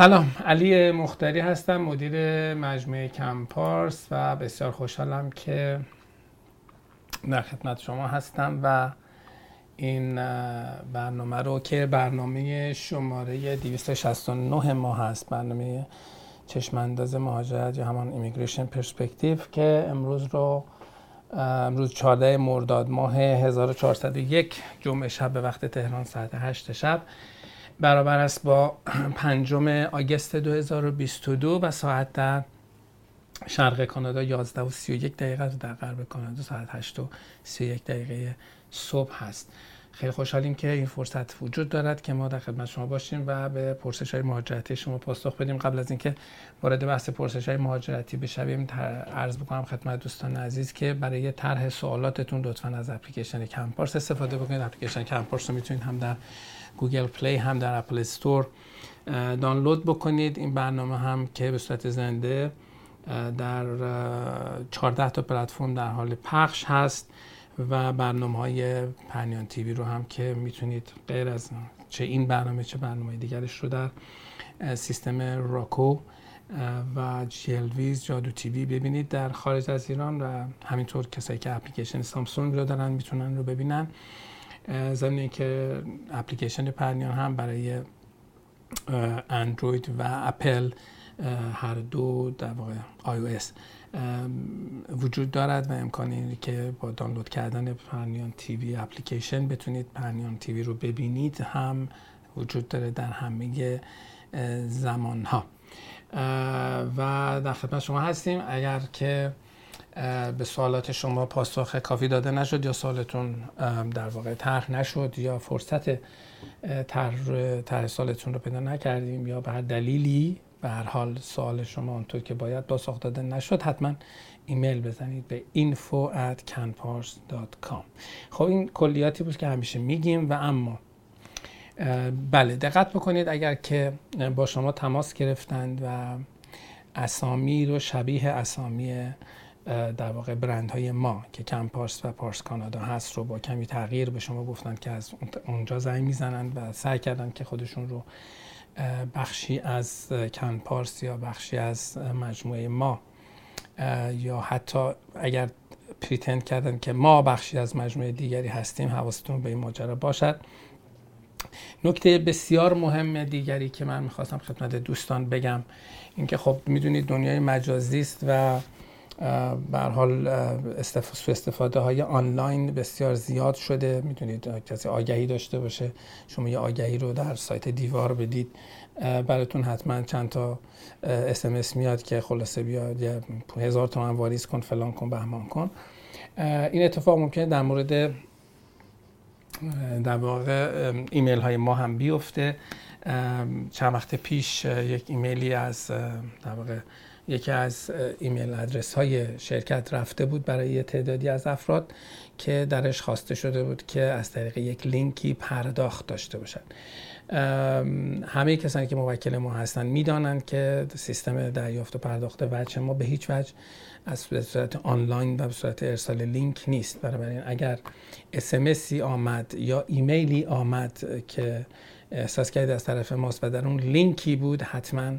سلام علی مختاری هستم مدیر مجموعه کمپارس و بسیار خوشحالم که در خدمت شما هستم و این برنامه رو که برنامه شماره 269 ما هست برنامه چشمانداز مهاجرت یا همان ایمیگریشن پرسپکتیو که امروز رو امروز 14 مرداد ماه 1401 جمعه شب به وقت تهران ساعت 8 شب برابر است با پنجم آگست 2022 و ساعت در شرق کانادا 11 و 31 دقیقه در غرب کانادا ساعت 8 و 31 دقیقه صبح هست. خیلی خوشحالیم که این فرصت وجود دارد که ما در خدمت شما باشیم و به پرسش های مهاجرتی شما پاسخ بدیم. قبل از اینکه وارد بحث پرسش های مهاجرتی بشویم عرض بکنم خدمت دوستان عزیز که برای طرح سوالاتتون لطفا از اپلیکیشن کمپارس استفاده بکنید. اپلیکیشن کمپارس رو می‌تونید هم در Google Play هم در Apple Store دانلود بکنید. این برنامه هم که به صورت زنده در 14 تا پلتفرم در حال پخش هست و برنامه های پنیان TV رو هم که می‌تونید غیر از چه این برنامه چه برنامه دیگرش رو در سیستم Roku و ویز Jadoo TV ببینید در خارج از ایران و همینطور کسایی که اپلیکیشن سامسونگ رو دارن می‌تونن رو ببینن. ضمن که اپلیکیشن پرنیان هم برای اندروید و اپل هر دو در واقع آی وجود دارد و امکانی که با دانلود کردن پرنیان تیوی اپلیکیشن بتونید پرنیان تیوی رو ببینید هم وجود داره در همه زمان ها و در خدمت شما هستیم. اگر که به سوالات شما پاسخ کافی داده نشد یا سوالتون در واقع طرح نشد یا فرصت طرح سالتون رو پیدا نکردیم یا به هر دلیلی؟ به هر حال سوال شما اونطور که باید پاسخ داده نشد حتما ایمیل بزنید به info at canpars.com خب این کلیاتی بود که همیشه میگیم و اما بله دقت بکنید اگر که با شما تماس گرفتند و اسامی رو شبیه اسامی در واقع برند های ما که کم پارس و پارس کانادا هست رو با کمی تغییر به شما گفتن که از اونجا زنگ می‌زنند و سعی کردن که خودشون رو بخشی از کن پارس یا بخشی از مجموعه ما یا حتی اگر پریتند کردن که ما بخشی از مجموعه دیگری هستیم حواستون به این ماجرا باشد. نکته بسیار مهم دیگری که من می‌خواستم خدمت دوستان بگم اینکه خب می‌دونید دنیای مجازی است و به حال استفاده های آنلاین بسیار زیاد شده. می‌دونید کسی آگهی داشته باشه شما یه آگهی رو در سایت دیوار بدید. براتون حتما چند تا اسمس میاد که خلاصه بیاد یه هزار تومن واریز کن فلان کن بهمان کن. این اتفاق ممکنه در مورد در واقع ایمیل های ما هم بیفته. چند وقت پیش یک ایمیلی از در واقع یکی از ایمیل ادرس های شرکت رفته بود برای یه تعدادی از افراد که درش خواسته شده بود که از طریق یک لینکی پرداخت داشته باشن. همه کسانی که موکل ما هستن می‌دانند که سیستم دریافت و پرداخت وجه ما به هیچ وجه از صورت آنلاین و به صورت ارسال لینک نیست. بنابراین اگر SMS ی آمد یا ایمیلی آمد که احساس کردید از طرف ماست و در اون لینکی بود حتما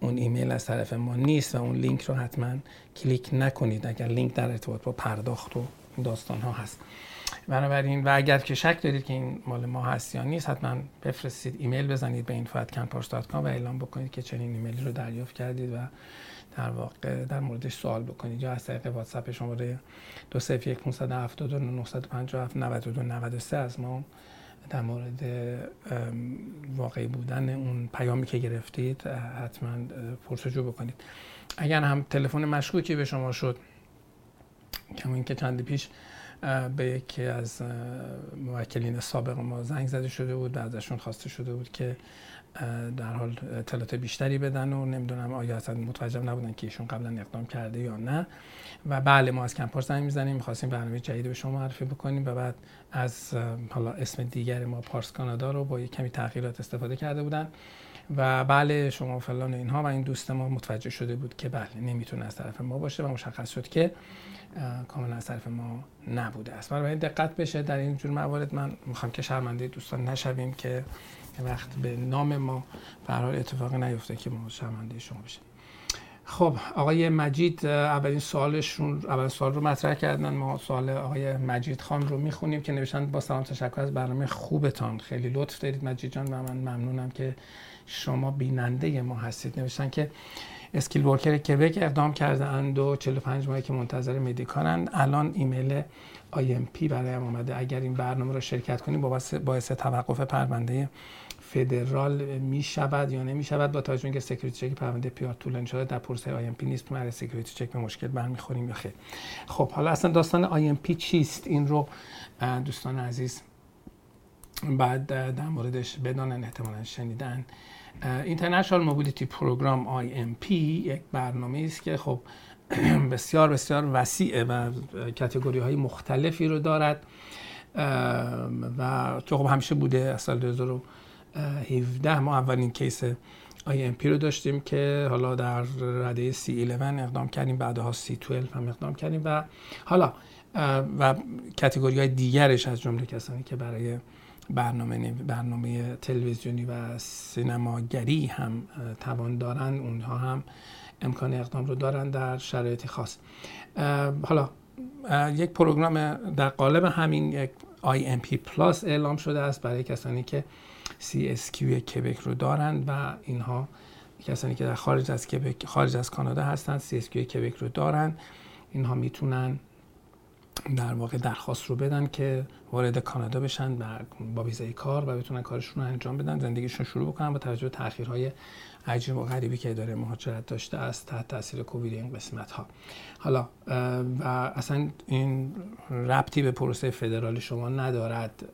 اون ایمیل از طرف ما نیست و اون لینک رو حتما کلیک نکنید اگر لینک در ارتباط با پرداخت و داستان ها هست. بنابراین و اگر که شک دارید که این مال ما هست یا نیست حتما بفرستید ایمیل بزنید به info@campars.com و اعلام بکنید که چنین ایمیلی رو دریافت کردید و در واقع در موردش سوال بکنید. یا از طریق واتساپ شماره 201 572 از ما در مورد واقعی بودن اون پیامی که گرفتید حتما پرسجو بکنید. اگر هم تلفن مشکوکی به شما شد کما اینکه چند پیش به یکی از موکلین سابق ما زنگ زده شده بود و ازشون خواسته شده بود که در حال اطلاعات بیشتری بدن و نمی‌دونم آیا اصلا متوجه نبودن که ایشون قبلا اقدام کرده یا نه. و بله ما از کمپار زنگ می‌زنیم می‌خواستیم برنامه جدید به شما معرفی بکنیم و بعد از حالا اسم دیگر ما پارس کانادا رو با یک کمی تغییرات استفاده کرده بودن و بله شما فلان اینها و این دوست ما متوجه شده بود که بله نمی‌تونه از طرف ما باشه و مشخص شد که کاملا از طرف ما نبوده است. برای دقت بشه در این جور موارد. من می‌خوام که شرمنده دوستان نشویم که وقت به نام ما برحال اتفاق نیفته که ما شرمنده شما بشه خب آقای مجید اولین سوالشون اولین سوال رو مطرح کردن. ما سوال آقای مجید خان رو می‌خونیم که نوشتن با سلام تشکر از برنامه خوبتان. خیلی لطف دارید مجید جان و من ممنونم که شما بیننده ما هستید. نوشتن که skilled worker کبک اقدام کرده اند و 45 ماهی که منتظر medical اند الان IMP برایم آمده اگر این برنامه رو شرکت کنیم باعث توقف پرونده فدرال می شود یا نمی شود با توجه اینکه security check پرونده PR طولانی شده در پروسه IMP نیست. برای security check به مشکل برمیخوریم یا خیر. خب حالا اصلا داستان IMP چیست؟ این رو دوستان عزیز بعد در موردش بدانن احتمالا شنیدن. اینترنشنال موبیلیتی پروگرام IMP یک برنامه است که خب بسیار بسیار وسیعه و کتگوری های مختلفی رو دارد. و که خب همیشه بوده از سال 2017 ما اولین کیس IMP رو داشتیم که حالا در رده C11 اقدام کردیم بعدها C12 هم اقدام کردیم و حالا و کتگوری های دیگرش از جمله کسانی که برای برنامه برنامه تلویزیونی و سینماگری هم توان دارن اونها هم امکان اقدام رو دارن در شرایط خاص. حالا یک پروگرام در قالب همین یک IMP پلاس اعلام شده است برای کسانی که CSQ کبک رو دارند و اینها کسانی که در خارج از کبک خارج از کانادا هستند CSQ کبک رو دارند اینها می‌تونن در واقع درخواست رو بدن که وارد کانادا بشن با ویزای کار و بتونن کارشون رو انجام بدن زندگیشون شروع بکنن با توجه به تاخیرهای عجیب و غریبی که داره مهاجرت داشته است تحت تاثیر کووید این قسمت ها حالا و اصلا این ربطی به پروسه فدرال شما ندارد.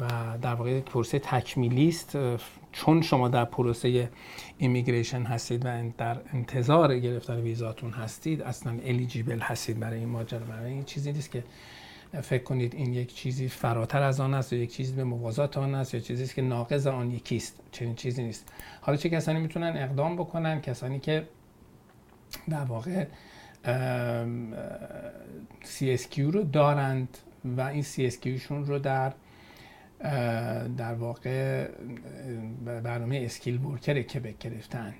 و در واقع پروسه تکمیلی است. چون شما در پروسه ایمیگریشن هستید و در انتظار گرفتن ویزاتون هستید اصلا الیجیبل هستید برای این ماجرا. برای این چیزی نیست که فکر کنید این یک چیزی فراتر از آن است یا یک چیزی به موازات آن است یا چیزی است که ناقض آن یکیست چنین چیزی نیست. حالا چه کسانی می‌تونن اقدام بکنن؟ کسانی که در واقع CSQ رو دارند و این CSQ شون رو در در واقع برنامه skilled worker کبک گرفتن.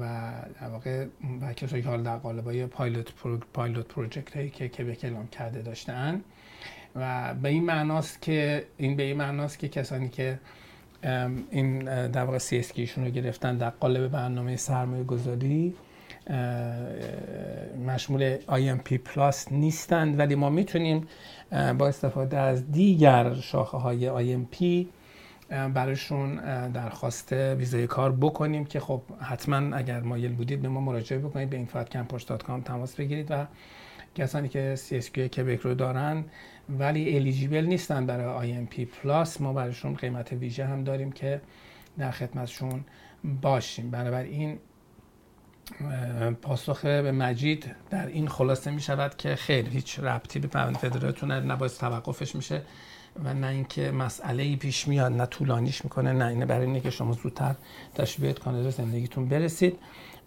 و در واقع و کسایی که حال در قالب های pilot, pilot project هایی که کبک اعلام کرده داشتن. و به این معناست که این به این معناست که کسانی که این در واقع سی رو گرفتن در قالب برنامه سرمایه گذاری مشمول IMP plus نیستند ولی ما می‌تونیم با استفاده از دیگر شاخه های IMP براشون درخواست ویزای کار بکنیم که خب حتما اگر مایل بودید به ما مراجعه بکنید به info@campus.com تماس بگیرید و کسانی که CSQ کبک رو دارن ولی الیجیبل نیستن برای IMP پلاس ما براشون قیمت ویژه هم داریم که در خدمتشون باشیم. بنابراین پاسخ به مجید در این خلاصه می شود که خیر هیچ ربطی به پرونده فدرالتون نه توقفش میشه و نه اینکه مسئله ای پیش میاد نه طولانیش می‌کنه نه اینه برای اینه که شما زودتر تشبیه کانادا زندگیتون برسید.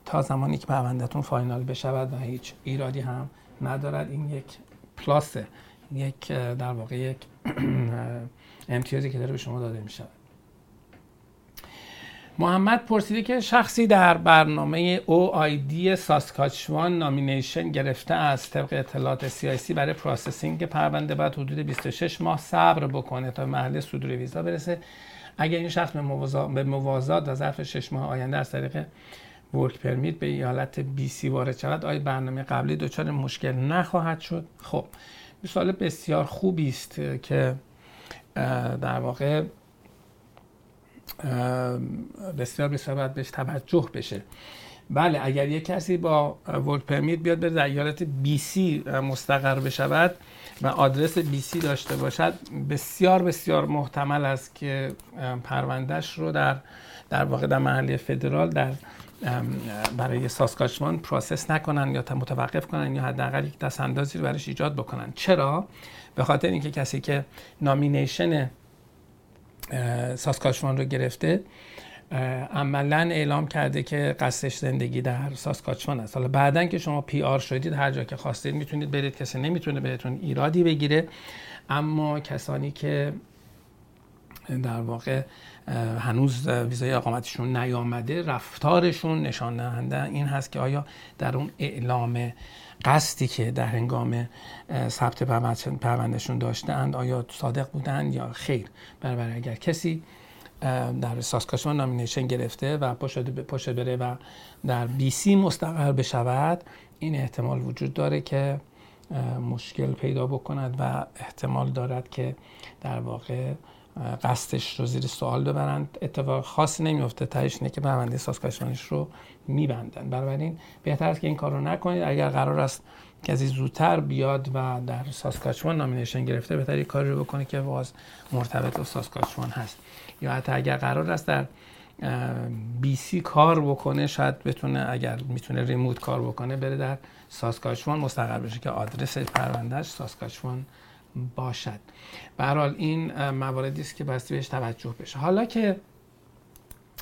تا زمانی که پروندهتون final بشود و هیچ ایرادی هم ندارد. این یک plus ه یک در واقع یک امتیازی که داره به شما داده می محمد پرسیده که شخصی در برنامه OID ساسکاچوان nomination گرفته از طبق اطلاعات CIC برای processing پرونده باید حدود 26 ماه صبر بکنه تا محل صدور ویزا برسه. اگر این شخص به موازات و ظرف 6 ماه آینده از طریق ورک پرمیت به ایالت بی سی وارد شود آیا برنامه قبلی دچار مشکل نخواهد شد؟ خب سوال بسیار خوبی است که در واقع بسیار بسیار باید بهش توجه بشه. بله اگر یک کسی با ورک پرمیت بیاد به ایالت بی سی مستقر بشود و آدرس BC داشته باشد. بسیار بسیار محتمل است که پروندهش رو در در واقع در محلی فدرال در برای ساسکاچوان process نکنن یا متوقف کنن یا حداقل یک دست اندازی رو برش ایجاد بکنن. چرا؟ به خاطر اینکه کسی که nomination ساسکاچوان رو گرفته. عملا اعلام کرده که قصدش زندگی در ساسکاچوان است. حالا بعدا که شما PR شدید هر جا که خواستید می‌تونید برید کسی نمی‌تونه بهتون ایرادی بگیره. اما کسانی که در واقع هنوز ویزای اقامتشون نیامده رفتارشون نشان دهنده این هست که آیا در اون اعلام قصدی که در هنگام ثبت پروندهشون داشتند آیا صادق بودند یا خیر؟ برابر اگر کسی در ساسکاچوان نامینیشن گرفته و پشت بره و در بی سی مستقر بشود این احتمال وجود داره که مشکل پیدا بکند و احتمال دارد که در واقع قصدش رو زیر سوال ببرند. اتفاق خاصی نمیفته. تهش اینه که پرونده ساسکاچوانش رو میبندن. بنابراین بهتر است که این کار رو نکنید. اگر قرار است کسی زودتر بیاد و در ساسکاچوان نامینیشن گرفته بهتر کاری رو بکنه که باز مرتبط با ساسکاچوان هست. یا حتی اگر قرار است در بی سی کار بکنه شاید بتونه اگر می‌تونه ریموت کار بکنه بره در ساسکاچوان مستقر بشه که آدرس پروندهش ساسکاچوان باشد. به حال این مواردی است که باستی بهش توجه بشه. حالا که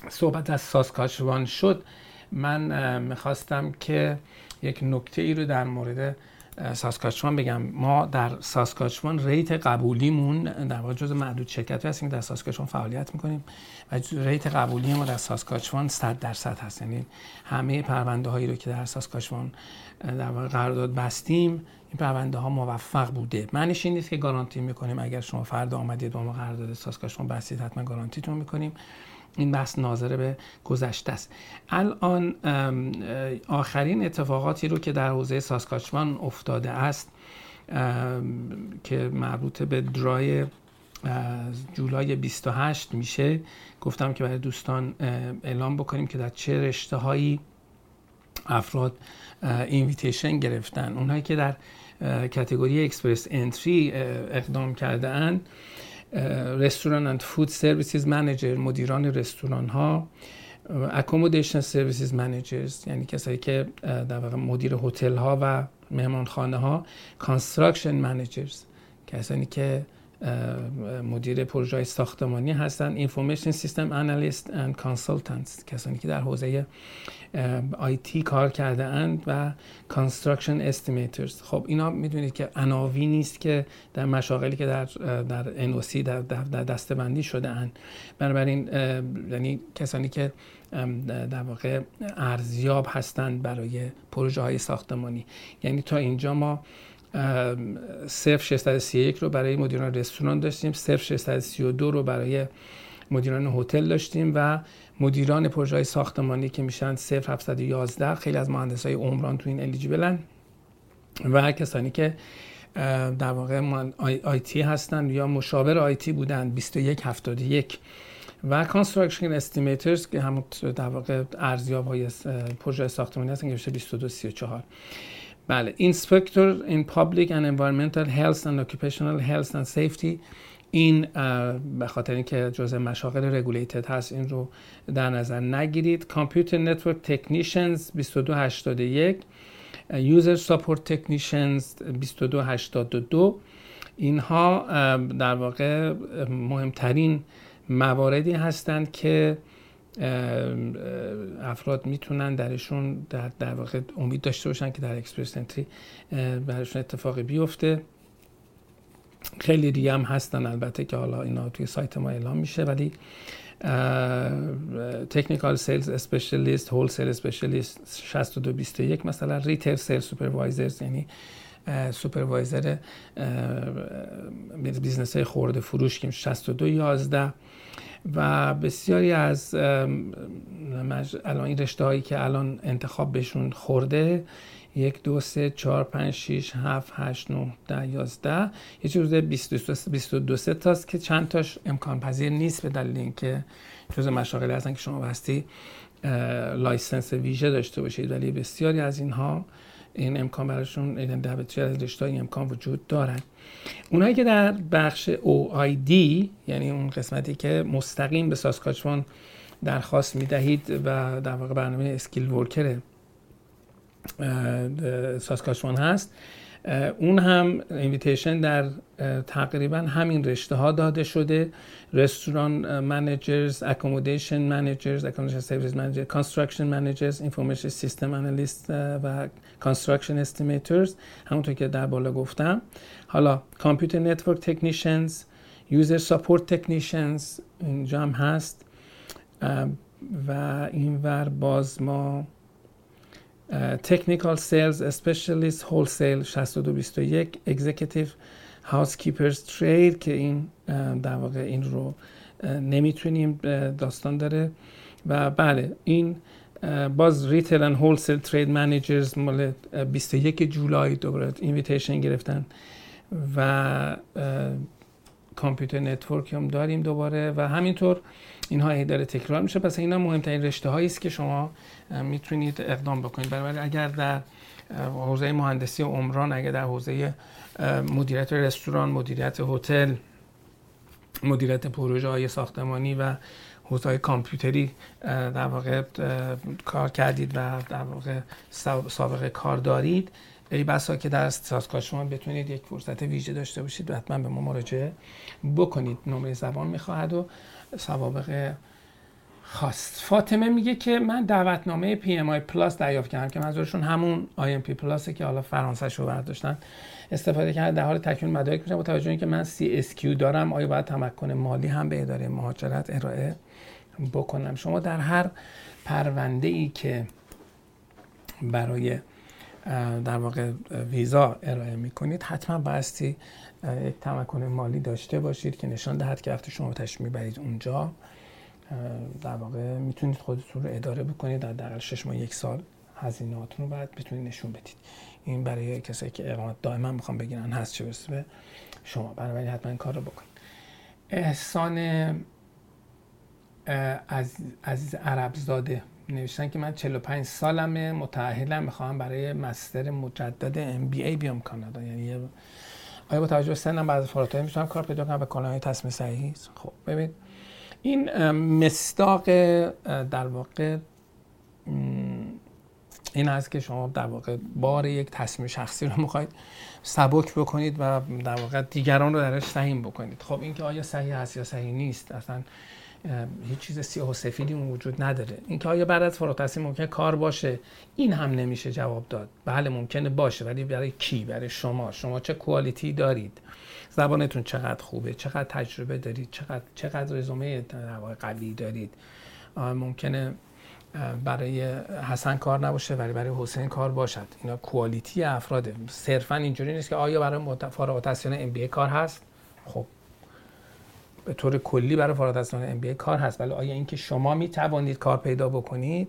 صحبت از ساسکاچوان شد من می‌خواستم که یک نکته ای رو در مورد ساسکاچوان بگم. ما در ساسکاچوان ریت قبولیمون در واقع جز معدود شرکت هستیم که در ساسکاچوان فعالیت می‌کنیم و ریت قبولی ما در ساسکاچوان 100 درصد هست. یعنی همه پرونده هایی رو که در ساسکاچوان در واقع قرارداد بستیم این پرونده ها موفق بوده. معنیش این نیست که گارانتی می‌کنیم. اگر شما فردا آمدید با ما قرارداد ساسکاچوان بستید حتما گارانتیتون می‌کنیم. این بحث ناظر به گذشته است. الان آخرین اتفاقاتی رو که در حوزه ساسکاچوان افتاده است که مربوط به درای جولای 28 میشه. گفتم که برای دوستان اعلام بکنیم که در چه رشته هایی افراد invitation گرفتن. اونهایی که در category Express Entry اقدام کرده اند restaurant and food services manager مدیران رستوران ها accommodation services managers یعنی کسایی که در واقع مدیر هتل ها و مهمانخانه ها construction managers کسانی که مدیر پروژه ساختمانی هستن. information system analyst and consultants کسانی که در حوزه IT کار کرده اند و construction estimators خب اینا می‌دونید که عناوینیست که در مشاغلی که در در NOC در, در دستبندی شده اند. بنابراین یعنی کسانی که در واقع ارزیاب هستند برای پروژه های ساختمانی. یعنی تا اینجا ما صفر 631 رو برای مدیران رستوران داشتیم صفر 632 رو برای مدیران هتل داشتیم و مدیران پروژه ساختمانی که میشن 0711 خیلی از مهندس های عمران تو این eligible ن و کسانی که در واقع IT هستن یا مشاور IT بودن 2171 و construction estimators که همون در واقع ارزیاب های پروژه ساختمانی هستن که میشه 2234 بله Inspector in Public and Environmental Health and Occupational Health and Safety. این به خاطر اینکه جزء مشاغل regulated هست این رو در نظر نگیرید. computer network technicians 2281 user support technicians 2282 اینها در واقع مهمترین مواردی هستند که افراد می‌تونن درشون در, در واقع امید داشته باشن که در Express Entry برشون اتفاقی بیفته. خیلی دیگه هم هستن البته که حالا اینا توی سایت ما اعلام میشه ولی technical sales specialist wholesale specialist 6221 مثلا retail sales supervisors یعنی supervisor business های خورده فروش که 6211 و بسیاری از الان این رشته هایی که الان انتخاب بهشون خورده یک دو سه چهار پنج شیش هفت هشت نه ده یازده. یه چیز بیست و دو سه تاست که چند تاش امکان پذیر نیست به دلیل اینکه جزء مشاغلی هستن که شما بایستی license ویژه داشته باشید. ولی بسیاری از اینها این امکان براشون این در از رشته این امکان وجود دارن. اونایی که در بخش OID یعنی اون قسمتی که مستقیم به ساسکاچوان درخواست می‌دهید و در واقع برنامه skilled worker ساسکاچوان هست اون هم invitation در تقریبا همین رشته ها داده شده. restaurant managers accommodation managers accommodation service manager construction managers information system analyst و construction estimators همونطور که در بالا گفتم. حالا computer network technicians user support technicians اینجا هم هست. و اینور باز ما technical sales specialist wholesale 6221 executive housekeepers trade که این در واقع این رو نمی‌تونیم داستان داره. و بله این باز retail and wholesale trade managers مال 21 جولای دوباره invitation گرفتن. و computer network هم داریم دوباره. و همینطور اینها هی داره تکرار میشه. پس اینا مهمترین رشته هایی است که شما می‌تونید اقدام بکنید. برای اگر در حوزه مهندسی عمران اگر در حوزه مدیریت رستوران مدیریت هتل مدیریت پروژه های ساختمانی و حوزه های کامپیوتری در واقع کار کردید و در واقع سابقه کار دارید ای بسا که در ساسکاچوان شما بتونید یک فرصت ویژه داشته باشید و حتما به ما مراجعه بکنید. نمره زبان می‌خواهد و سوابق خواست. فاطمه میگه که من دعوتنامه PMI Plus دریافت کردم که منظورشون همون IMP Plus ه که حالا فرانسه شو برداشتن. استفاده کردن در حال تکمیل مدارک میشم با توجه اینکه من سی اس کیو دارم آیا باید تمکن مالی هم به اداره مهاجرت ارائه بکنم؟ شما در هر پرونده ای که برای در واقع ویزا ارائه می‌کنید حتما بایستی یک تمکن مالی داشته باشید که نشان دهد که وقتی شما تشریف می‌برید اونجا. در واقع می‌تونید خودتون رو اداره بکنید در دقیقا شش ماه یک سال هزینهاتون رو باید بتونید نشون بدید. این برای کسایی که اقامت دائما می‌خوام بگیرن هست چه به شما. بنابراین حتما این کار رو بکنید احسان از عزیز عرب زاده نوشتن که من 45 سالمه متأهلم می‌خوام برای مستر مجدد ام بی ای بیام کانادا. یعنی آیا با توجه به سنم بعضی فراتای می‌تونم کار پیدا کنم؟ به کانال تصمیم صحیح خب ببین این مستاق در واقع این هست که شما در واقع بار یک تصمیم شخصی رو می‌خواید سبک بکنید و در واقع دیگران رو درش سهیم بکنید. خب اینکه آیا صحیح هست یا صحیح نیست اصلا هیچ چیز سیاه و سفیدی وجود نداره. اینکه آیا بعد از فارغ التحصیل ممکن کار باشه این هم نمیشه جواب داد. بله ممکنه باشه ولی برای کی؟ برای شما. شما چه کوالیتی دارید؟ زبانتون چقدر خوبه؟ چقدر تجربه دارید؟ چقدر چقدر رزومه قوی دارید؟ ممکنه برای حسن کار نباشه ولی برای حسین کار باشد. اینا کوالیتی افراده. صرفا اینجوری نیست که آیا برای فارغ التحصیل ام کار هست؟ خب. به طور کلی برای فارغ التحصیلان ام کار هست. ولی آیا اینکه شما می توانید کار پیدا بکنید؟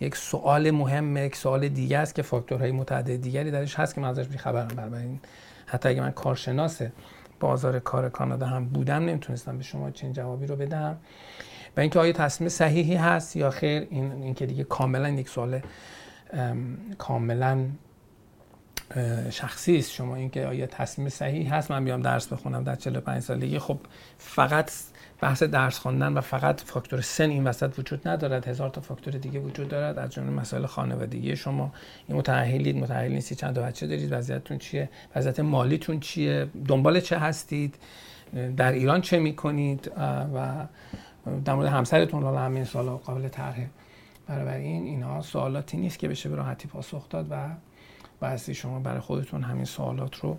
یک سوال مهم یک سوال دیگه است که فاکتورهای متعدد دیگری درش هست که من ازش بیخبرم. بنابراین حتی اگه من کارشناس بازار کار کانادا هم بودم نمی‌تونستم به شما چنین جوابی رو بدم. و اینکه آیا تصمیم صحیحی هست یا خیر این اینکه دیگه کاملا یک سوال کاملا شخصی است شما. اینکه آیا تصمیم صحیح هست؟ من بیام درس بخونم در 45 سالگی. خب فقط بحث درس خواندن و فقط فاکتور سن این وسط وجود ندارد. هزار تا فاکتور دیگه وجود دارد. از جمله مسائل خانوادگی شما. این متأهلید متأهل نیستی چند تا بچه دارید. وضعیتتون چیه؟ وضعیت مالیتون چیه؟ دنبال چه هستید؟ در ایران چه می‌کنید؟ و در مورد همسرتون حالا همین سوالا قابل طرحه. برای این اینها سوالاتی نیست که بشه به راحتی پاسخ داد و بایستی شما برای خودتون همین سوالات رو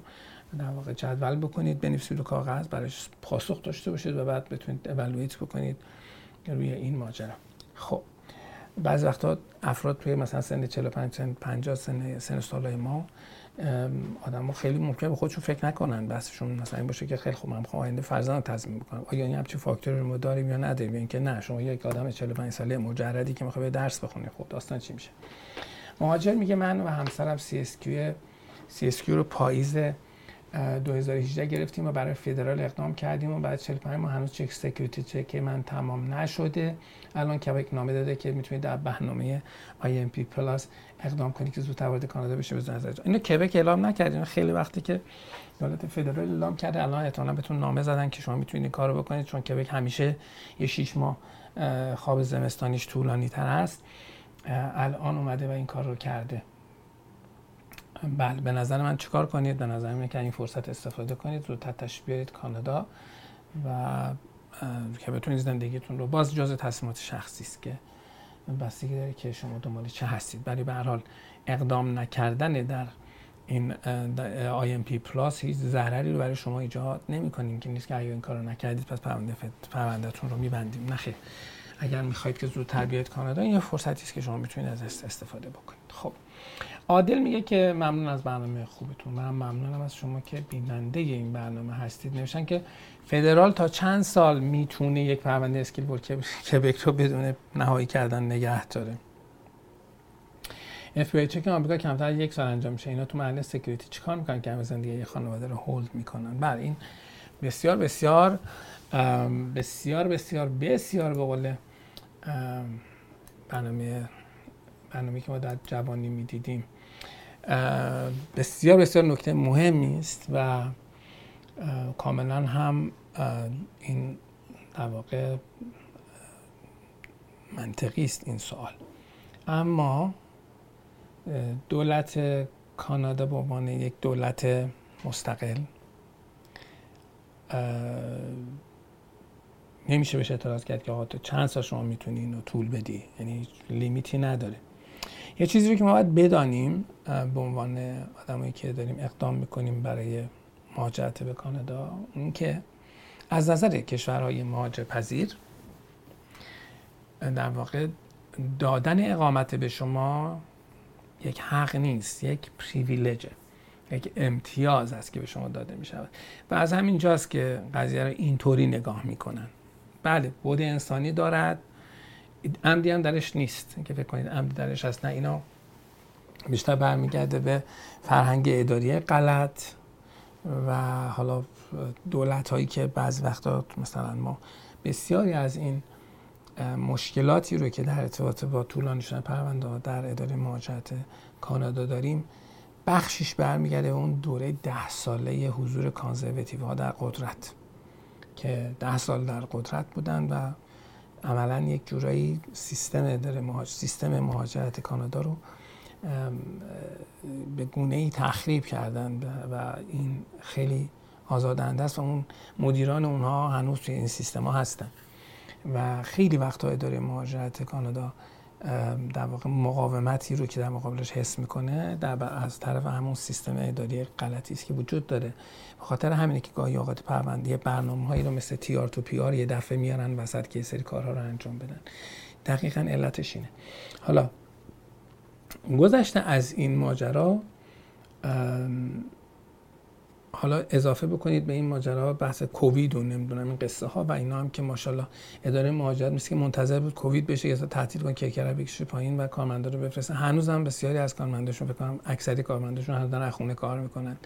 در واقع جدول بکنید بنویسید رو کاغذ برایش پاسخ داشته باشید و بعد بتونید اولویت بکنید روی این ماجرا. خب بعضی وقتا افراد توی مثلا سن 45 سن 50 سن سن سالای ما آدم ها خیلی ممکنه به خودشون فکر نکنن بحثشون مثلا این باشه که خیلی خوب من می‌خوام آینده فرزند تضمین بکنم. آیا این همچین فاکتوری رو داریم یا نداریم؟ اینکه نه شما یک آدم 45 ساله مجردی که می‌خواد درس بخونه خب داستان چی میشه؟ مهاجر میگه من و همسرم CSQ CSQ رو پاییز 2018 گرفتیم و برای فدرال اقدام کردیم و بعد 45 ما هنوز چک سکیوریتی چک من تمام نشده. الان کبک نامه داده که می‌تونید در برنامه IMP پلاس اقدام کنید که زودتر وارد کانادا بشه به نظر اینو کبک اعلام نکردیم. خیلی وقتی که دولت فدرال اعلام کرده. الان احتمالاً بهتون نامه زدن که شما می‌تونید کارو بکنید چون کبک همیشه یه 6 ماه خواب زمستانیش طولانی تر است الان اومده و این کار رو کرده. بله به نظر من چیکار کنید؟ به نظر من که این فرصت استفاده کنید. زودتر تشریف بیارید کانادا و که بتونید زندگیتون رو باز جز تصمیمات شخصی است که بستگی داره که شما دنبال چه هستید. برای به هر حال اقدام نکردن در این IMP پلاس هیچ ضرری رو برای شما ایجاد نمی‌کنیم که نیست که اگر این کارو نکردید پس پرونده پروندهتون رو میبندیم. نخیر اگر می‌خواید که زودتر بیاید کانادا این فرصتی است که شما می‌تونید از استفاده بکنید. خب. عادل میگه که ممنون از برنامه خوبتون. من ممنونم از شما که بیننده این برنامه هستید. نوشتن که federal تا چند سال می‌تونه یک پرونده skilled کبک رو بدون نهایی کردن نگه داره؟ BG check آمریکا کمتر یک سال انجام میشه. اینا تو محل security چیکار می‌کنن که همه زندگی یه خانواده رو hold می‌کنن؟ بر این بسیار بسیار بسیار بسیار بسیار به قول برنامه برنامه که ما در جوانی می‌دیدیم. بسیار بسیار نکته مهمی است و کاملا هم این در واقع منطقی است این سوال. اما دولت کانادا به عنوان یک دولت مستقل نمیشه بهش اعتراض کرد که آقا تو چند سال شما می‌تونی اینو طول بدی؟ یعنی لیمیتی نداره. یه چیزی رو که ما باید بدانیم به عنوان آدمایی که داریم اقدام می‌کنیم برای مهاجرت به کانادا این که از نظر کشورهای مهاجر پذیر در واقع دادن اقامت به شما یک حق نیست یک پریویلجه یک امتیاز است که به شما داده می شود و از همین جاست که قضیه رو اینطوری نگاه می‌کنن. بله بود انسانی دارد. عمدی هم درش نیست. که فکر کنید عمدی درش هست. نه اینا بیشتر برمیگرده به فرهنگ اداری غلط و حالا دولت هایی که بعض وقتا مثلا ما بسیاری از این مشکلاتی رو که در ارتباط با طولانی شدن پرونده در اداره مهاجرت کانادا داریم بخشش برمیگرده اون دوره ده ساله حضور کانزرواتیو ها در قدرت که ده سال در قدرت بودن و عملا یک جورایی سیستم اداره مهاجر سیستم مهاجرت کانادا رو به گونه ای تخریب کردن و این خیلی آزادنده است و اون مدیران اونها هنوز توی این سیستم ها هستن. و خیلی وقتها اداره مهاجرت کانادا در واقع مقاومتی رو که در مقابلش حس می‌کنه در از طرف همون سیستم اداری غلطی است که وجود داره. به خاطر همینه که گاهی اوقات پرونده برنامه هایی رو مثل تی آر تو پی آر یه دفعه میارن وسط که یه سری کارها رو انجام بدن. دقیقا علتش اینه. حالا گذشته از این ماجرا حالا اضافه بکنید به این ماجرا بحث کووید و نمی‌دونم این قصه ها و اینا هم که ماشاءالله اداره مهاجرت مثل که منتظر بود کووید بشه یا تعطیل کن کیکر بکشه پایین و کارمندا رو بفرستن. هنوز هم بسیاری از کارمنداشون فکر کنم اکثری کارمنداشون هنوز دارن خونه کار می‌کنن.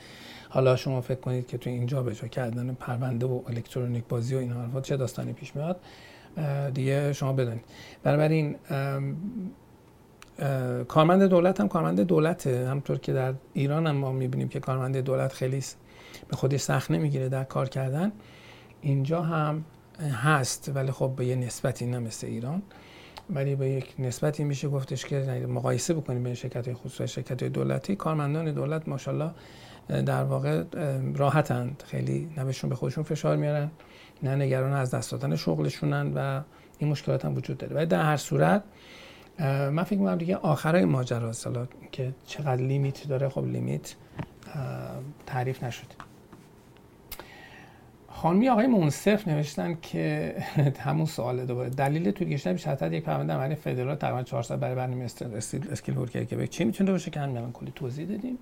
حالا شما فکر کنید که تو اینجا به جا کردن پرونده و الکترونیک بازی و این حرفات چه داستانی پیش میاد؟ دیگه شما بدونید. بنابراین کارمند دولت هم کارمند دولته. همطور که در ایران هم ما می‌بینیم که کارمند دولت خیلی به خودش سخت نمی‌گیره در کار کردن. اینجا هم هست ولی خب به یه نسبتی نه مثل ایران. ولی به یک نسبتی میشه گفتش که مقایسه بکنیم بین شرکت خصوصی و شرکت دولتی. کارمندان دولت ماشاءالله در واقع راحتند. خیلی نه به خودشون فشار میارن نه نگران از دست دادن شغلشونن و این مشکلات هم وجود داره. ولی در هر صورت من فکر می‌کنم دیگه آخرای ماجرا که چقدر لیمیت داره خب لیمیت تعریف نشد. خانمی آقای منصف نوشتن که همون سوال دوباره. دلیل توی گشتن بیش از یک پرونده عملی فدرال تقریبا 400 برای برنامه skilled work که چی می‌تونه باشه که همین کلی توضیح دادیم.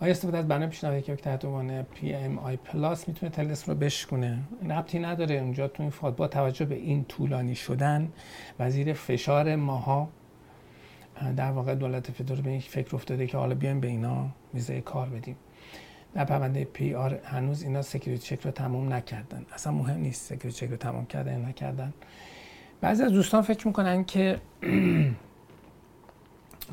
آیا استفاده از برنامه پیشنهادی که تحت عنوان PMI Plus می‌تونه تلس رو بشکونه؟ ربطی نداره. اونجا تو این فاد با توجه به این طولانی شدن وزیر فشار ماها در واقع دولت فدرال به این فکر افتاده که حالا بیایم به اینا ویزای کار بدیم. در پرونده PR هنوز اینا security check رو تمام نکردن. اصلا مهم نیست security check رو تمام کردن یا نکردن. بعضی از دوستان فکر می‌کنن که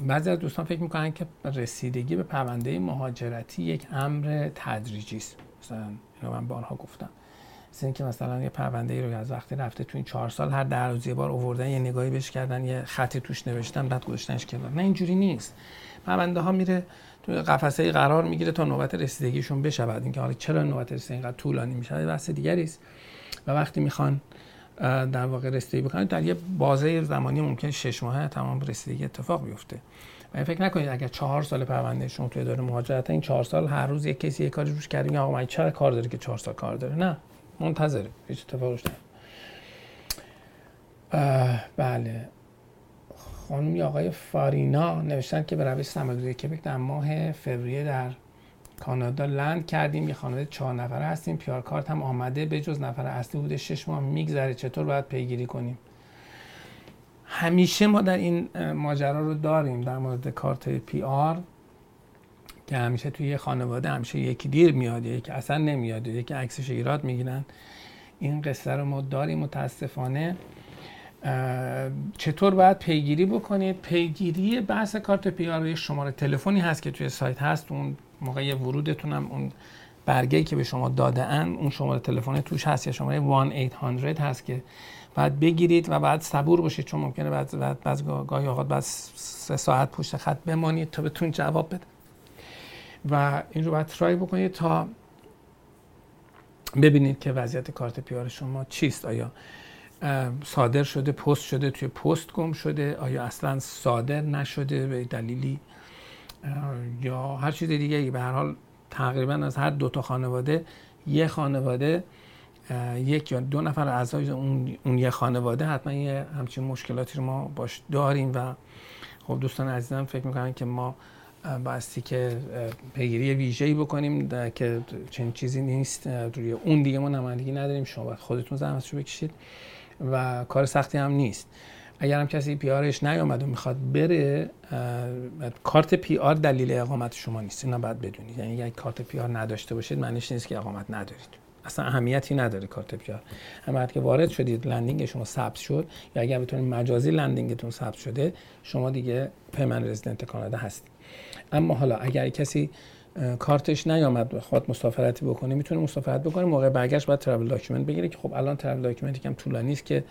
بعضی از دوستان فکر می‌کنن که رسیدگی به پرونده مهاجرتی یک امر تدریجی است. مثلا اینو من بارها گفتم. مثل اینکه مثلا یه پرونده ای رو از وقتی رفته تو این چهار سال هر در روز یه بار آوردن یه نگاهی بهش کردن یه خطی توش نوشتن بعد گذاشتنش کنار. نه اینجوری نیست. پرونده ها میره قفسه قرار می‌گیره تا نوبت رسیدگیشون بشه بعد اینکه حالا چرا نوبت رسیدگی اینقدر طولانی میشه؟ بحث دیگری است. و وقتی می‌خوان در واقع رسیدگی بکنن در یه بازه زمانی ممکن شش ماه تمام رسیدگی اتفاق بیفته. و فکر نکنید اگر چهار سال پرونده شما توی اداره مهاجرت این چهار سال هر روز یک کسی یک کاری روش کردیم آقا من چرا کار داره که چهار سال کار داره؟ نه منتظره. هیچ اتفاقی بله. خانم آقای فارینا نوشتن که به روش سرمایه‌گذاری کبک در ماه فوریه در کانادا land کردیم. یه خانواده چهار نفره هستیم. PR card هم آمده. به جز نفر اصلی بوده شش ماه. میگذره. چطور باید پیگیری کنیم؟ همیشه ما در این ماجرا رو داریم. در مورد کارت PR که همیشه توی خانواده همیشه یکی دیر میاد یکی اصلا نمیاد یکی عکسش ایراد می‌گیرن. این قصه رو ما داریم. متاسفانه چطور باید پیگیری بکنید؟ پیگیری بحث کارت PR شماره تلفنی هست که توی سایت هست. اون موقع ورودتون هم اون برگه که به شما داده ان اون شماره تلفن توش هست یا شماره 1800 هست که بعد بگیرید و بعد صبور باشید چون ممکنه بعد بعد بعض گاهی اوقات بعد سه ساعت پشت خط بمانید تا بتون جواب بده و این رو باید ترای بکنید تا ببینید که وضعیت کارت پیار شما چیست. آیا صادر شده پست شده توی پست گم شده. آیا اصلا صادر نشده به دلیلی؟ یا هر چیز دیگه به هر حال تقریبا از هر دو تا خانواده یه خانواده یک یا دو نفر اعضای اون, اون یه خانواده حتما یه همچین مشکلاتی رو ما باش داریم و خب دوستان عزیزم فکر می‌کنن که ما باستی که پیگیری ویژه‌ای بکنیم که چنین چیزی نیست روی اون دیگه ما نمایندگی نداریم. شما باید خودتون زحمتشو بکشید. و کار سختی هم نیست. اگر هم کسی پی آرش نیامد و می‌خواد بره کارت PR دلیل اقامت شما نیست. اینا باید بدونید. یعنی اگر کارت PR نداشته باشید معنیش نیست که اقامت ندارید. اصلا اهمیتی نداره کارت PR اما که وارد شدید landing شما ثبت شد یا اگر بتونید مجازی landing تون ثبت شده شما دیگه permanent resident کانادا هستید. اما حالا اگر کسی کارتش نیامد بخواد مسافرتی بکنه. می‌تونه مسافرت بکنه موقع برگشت باید travel document بگیره که خب الان travel document ی که طولانی است که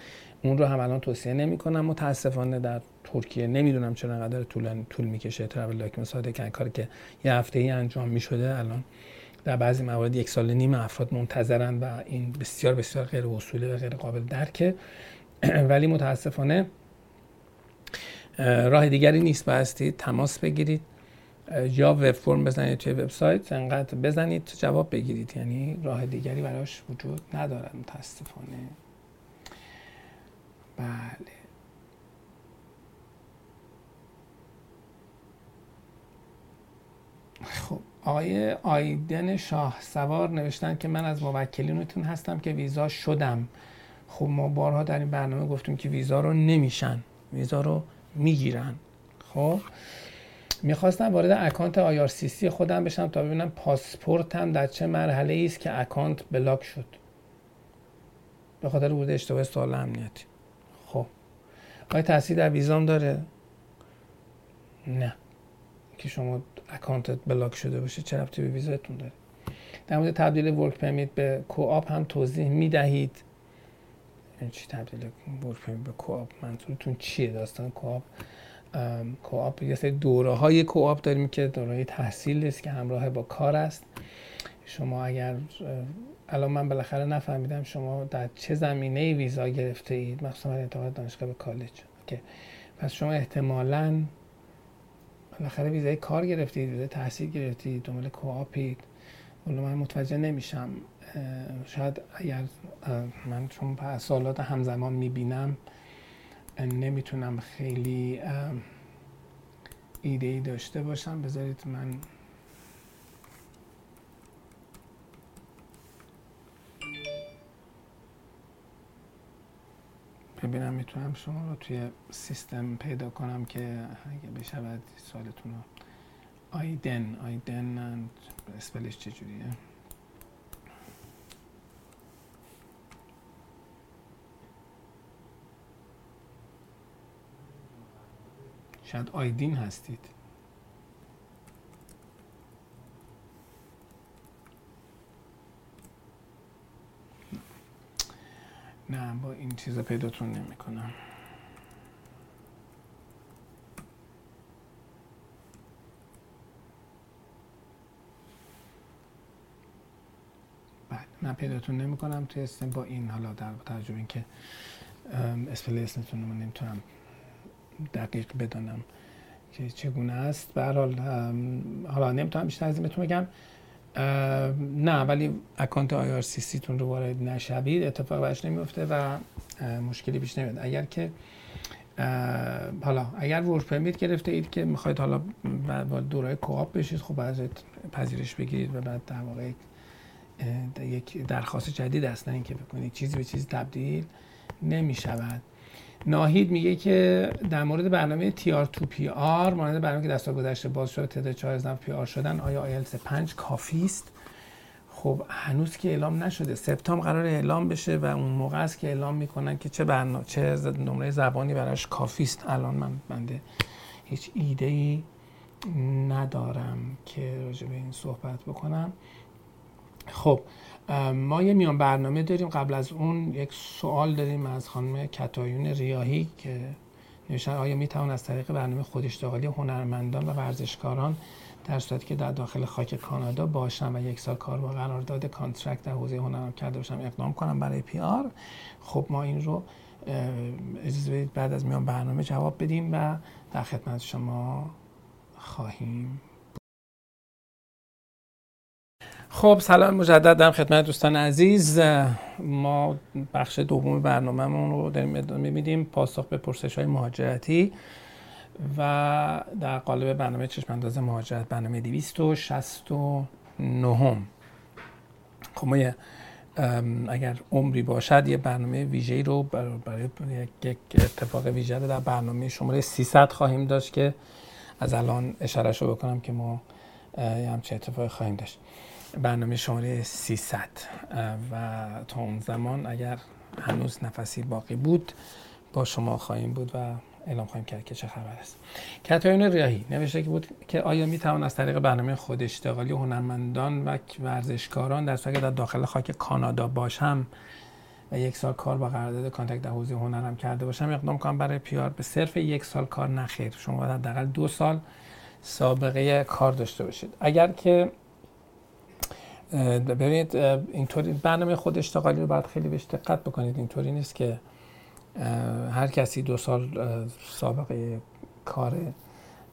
اون رو هم الان توصیه نمی‌کنم. متاسفانه در ترکیه نمی‌دونم چرا انقدر طول طول می‌کشه travel document ساده کردن کاری که یه هفته ای انجام می‌شده الان در بعضی موارد یک سال نیم افراد منتظرن و این بسیار بسیار غیر اصولی و غیر قابل درکه. ولی متاسفانه راه دیگری نیست. بایستی تماس بگیرید. یا وب فرم بزنید توی وبسایت انقدر بزنید جواب بگیرید. یعنی راه دیگری براش وجود ندارد متاسفانه. بله. خب آقای آیدن شاه سوار نوشتن که من از موکلینتون هستم که ویزا شدم. خب ما بارها در این برنامه گفتیم که ویزا رو نمیشن ویزا رو می‌گیرن. خب؟ می‌خواستم وارد account سی خودم بشم تا ببینم پاسپورتم در چه مرحله است که account block شد. به خاطر بوده اشتباه سوال امنیتی. خب. آیا تاثیر در ویزام داره؟ نه. که شما account ت block شده باشه چه ربطی به ویزاتون داره؟ در مورد تبدیل work permit به co-op هم توضیح می‌دهید. این چی تبدیل work permit به co-op؟ منظورتون چیه داستان co-op؟ co-op یه سری دوره های co-op داریم که دوره تحصیل است که همراه با کار است. شما اگر الان من بالاخره نفهمیدم شما در چه زمینه ویزا گرفته اید مخصوصا انتقال دانشگاه به کالج. اوکی. پس شما احتمالا بالاخره ویزای کار گرفتید ویزای تحصیل گرفتید دنبال کوآپید. ولی من متوجه نمیشم. شاید اگر من چون سالات همزمان می‌بینم نمی‌تونم خیلی ایده ای داشته باشم. بذارید من ببینم می‌تونم شما رو توی سیستم پیدا کنم که اگه بشود سوالتون رو. آیدن آیدن اسپلش چجوریه؟ شاید آیدین هستید. نه با این چیزا پیداتون نمی کنم. بله من پیداتون نمی کنم توی با این حالا در ترجمه که اسپل اسمتون رو نمی‌تونم دقیق بدانم که چگونه است. به حال حالا نمی‌تونم بیشتر از این بهتون بگم. نه ولی account IRCC تون رو وارد نشوید اتفاق براش نمیفته و مشکلی پیش نمیاد. اگر که حالا اگر work permit گرفته اید که می‌خواید حالا با دورای co-op بشید خب از پذیرش بگیرید و بعد در واقع یک درخواست جدید است. نه اینکه بکنید. چیزی به چیزی تبدیل نمی شود ناهید میگه که در مورد برنامه TR2 PR مانند برنامه که دستا گذشته باز شد تعداد 4000 PR شدن آیا آیلتس 5 کافی است؟ خب هنوز که اعلام نشده. سپتامبر قرار اعلام بشه و اون موقع است که اعلام می‌کنن که چه برنامه چه نمره زبانی براش کافی است. الان من بنده هیچ ایده ای ندارم که راجع به این صحبت بکنم. خب ما یه میان برنامه داریم. قبل از اون یک سوال داریم از خانم کتایون ریاهی که نوشتن آیا می توان از طریق برنامه خوداشتغالی هنرمندان و ورزشکاران در صورتی که در داخل خاک کانادا باشم و یک سال کار با قرارداد contract در حوزه هنرم کرده باشم اقدام کنم برای PR خب ما این رو اجازه بدید بعد از میان برنامه جواب بدیم و در خدمت شما خواهیم خب سلام مجدد در خدمت دوستان عزیز. ما بخش دوم برنامهمون رو داریم ادامه میدیم پاسخ به پرسش های مهاجرتی و در قالب برنامه چشم انداز مهاجرت برنامه 269 هم خب ما اگر عمری باشد یه برنامه ویژه‌ای رو برای یک اتفاق ویژه در برنامه شماره 300 خواهیم داشت که از الان اشاره رو بکنم که ما یه همچه اتفاقی خواهیم داشت. برنامه شماره 300 و تا اون زمان اگر هنوز نفسی باقی بود با شما خواهیم بود و اعلام خواهیم کرد که چه خبر است. کتایون ریاهی نوشته که بود که آیا می توان از طریق برنامه خود اشتغالی هنرمندان و ورزشکاران در صورتی در داخل خاک کانادا باشم و یک سال کار با قرارداد contract در حوزه هنرم کرده باشم؟ اقدام کنم برای PR به صرف یک سال کار نخیر. شما باید حداقل دو سال سابقه کار داشته باشید. اگر که ببینید اینطوری برنامه خود اشتغالی رو باید خیلی بهش دقت بکنید. اینطوری نیست که هر کسی دو سال سابقه کار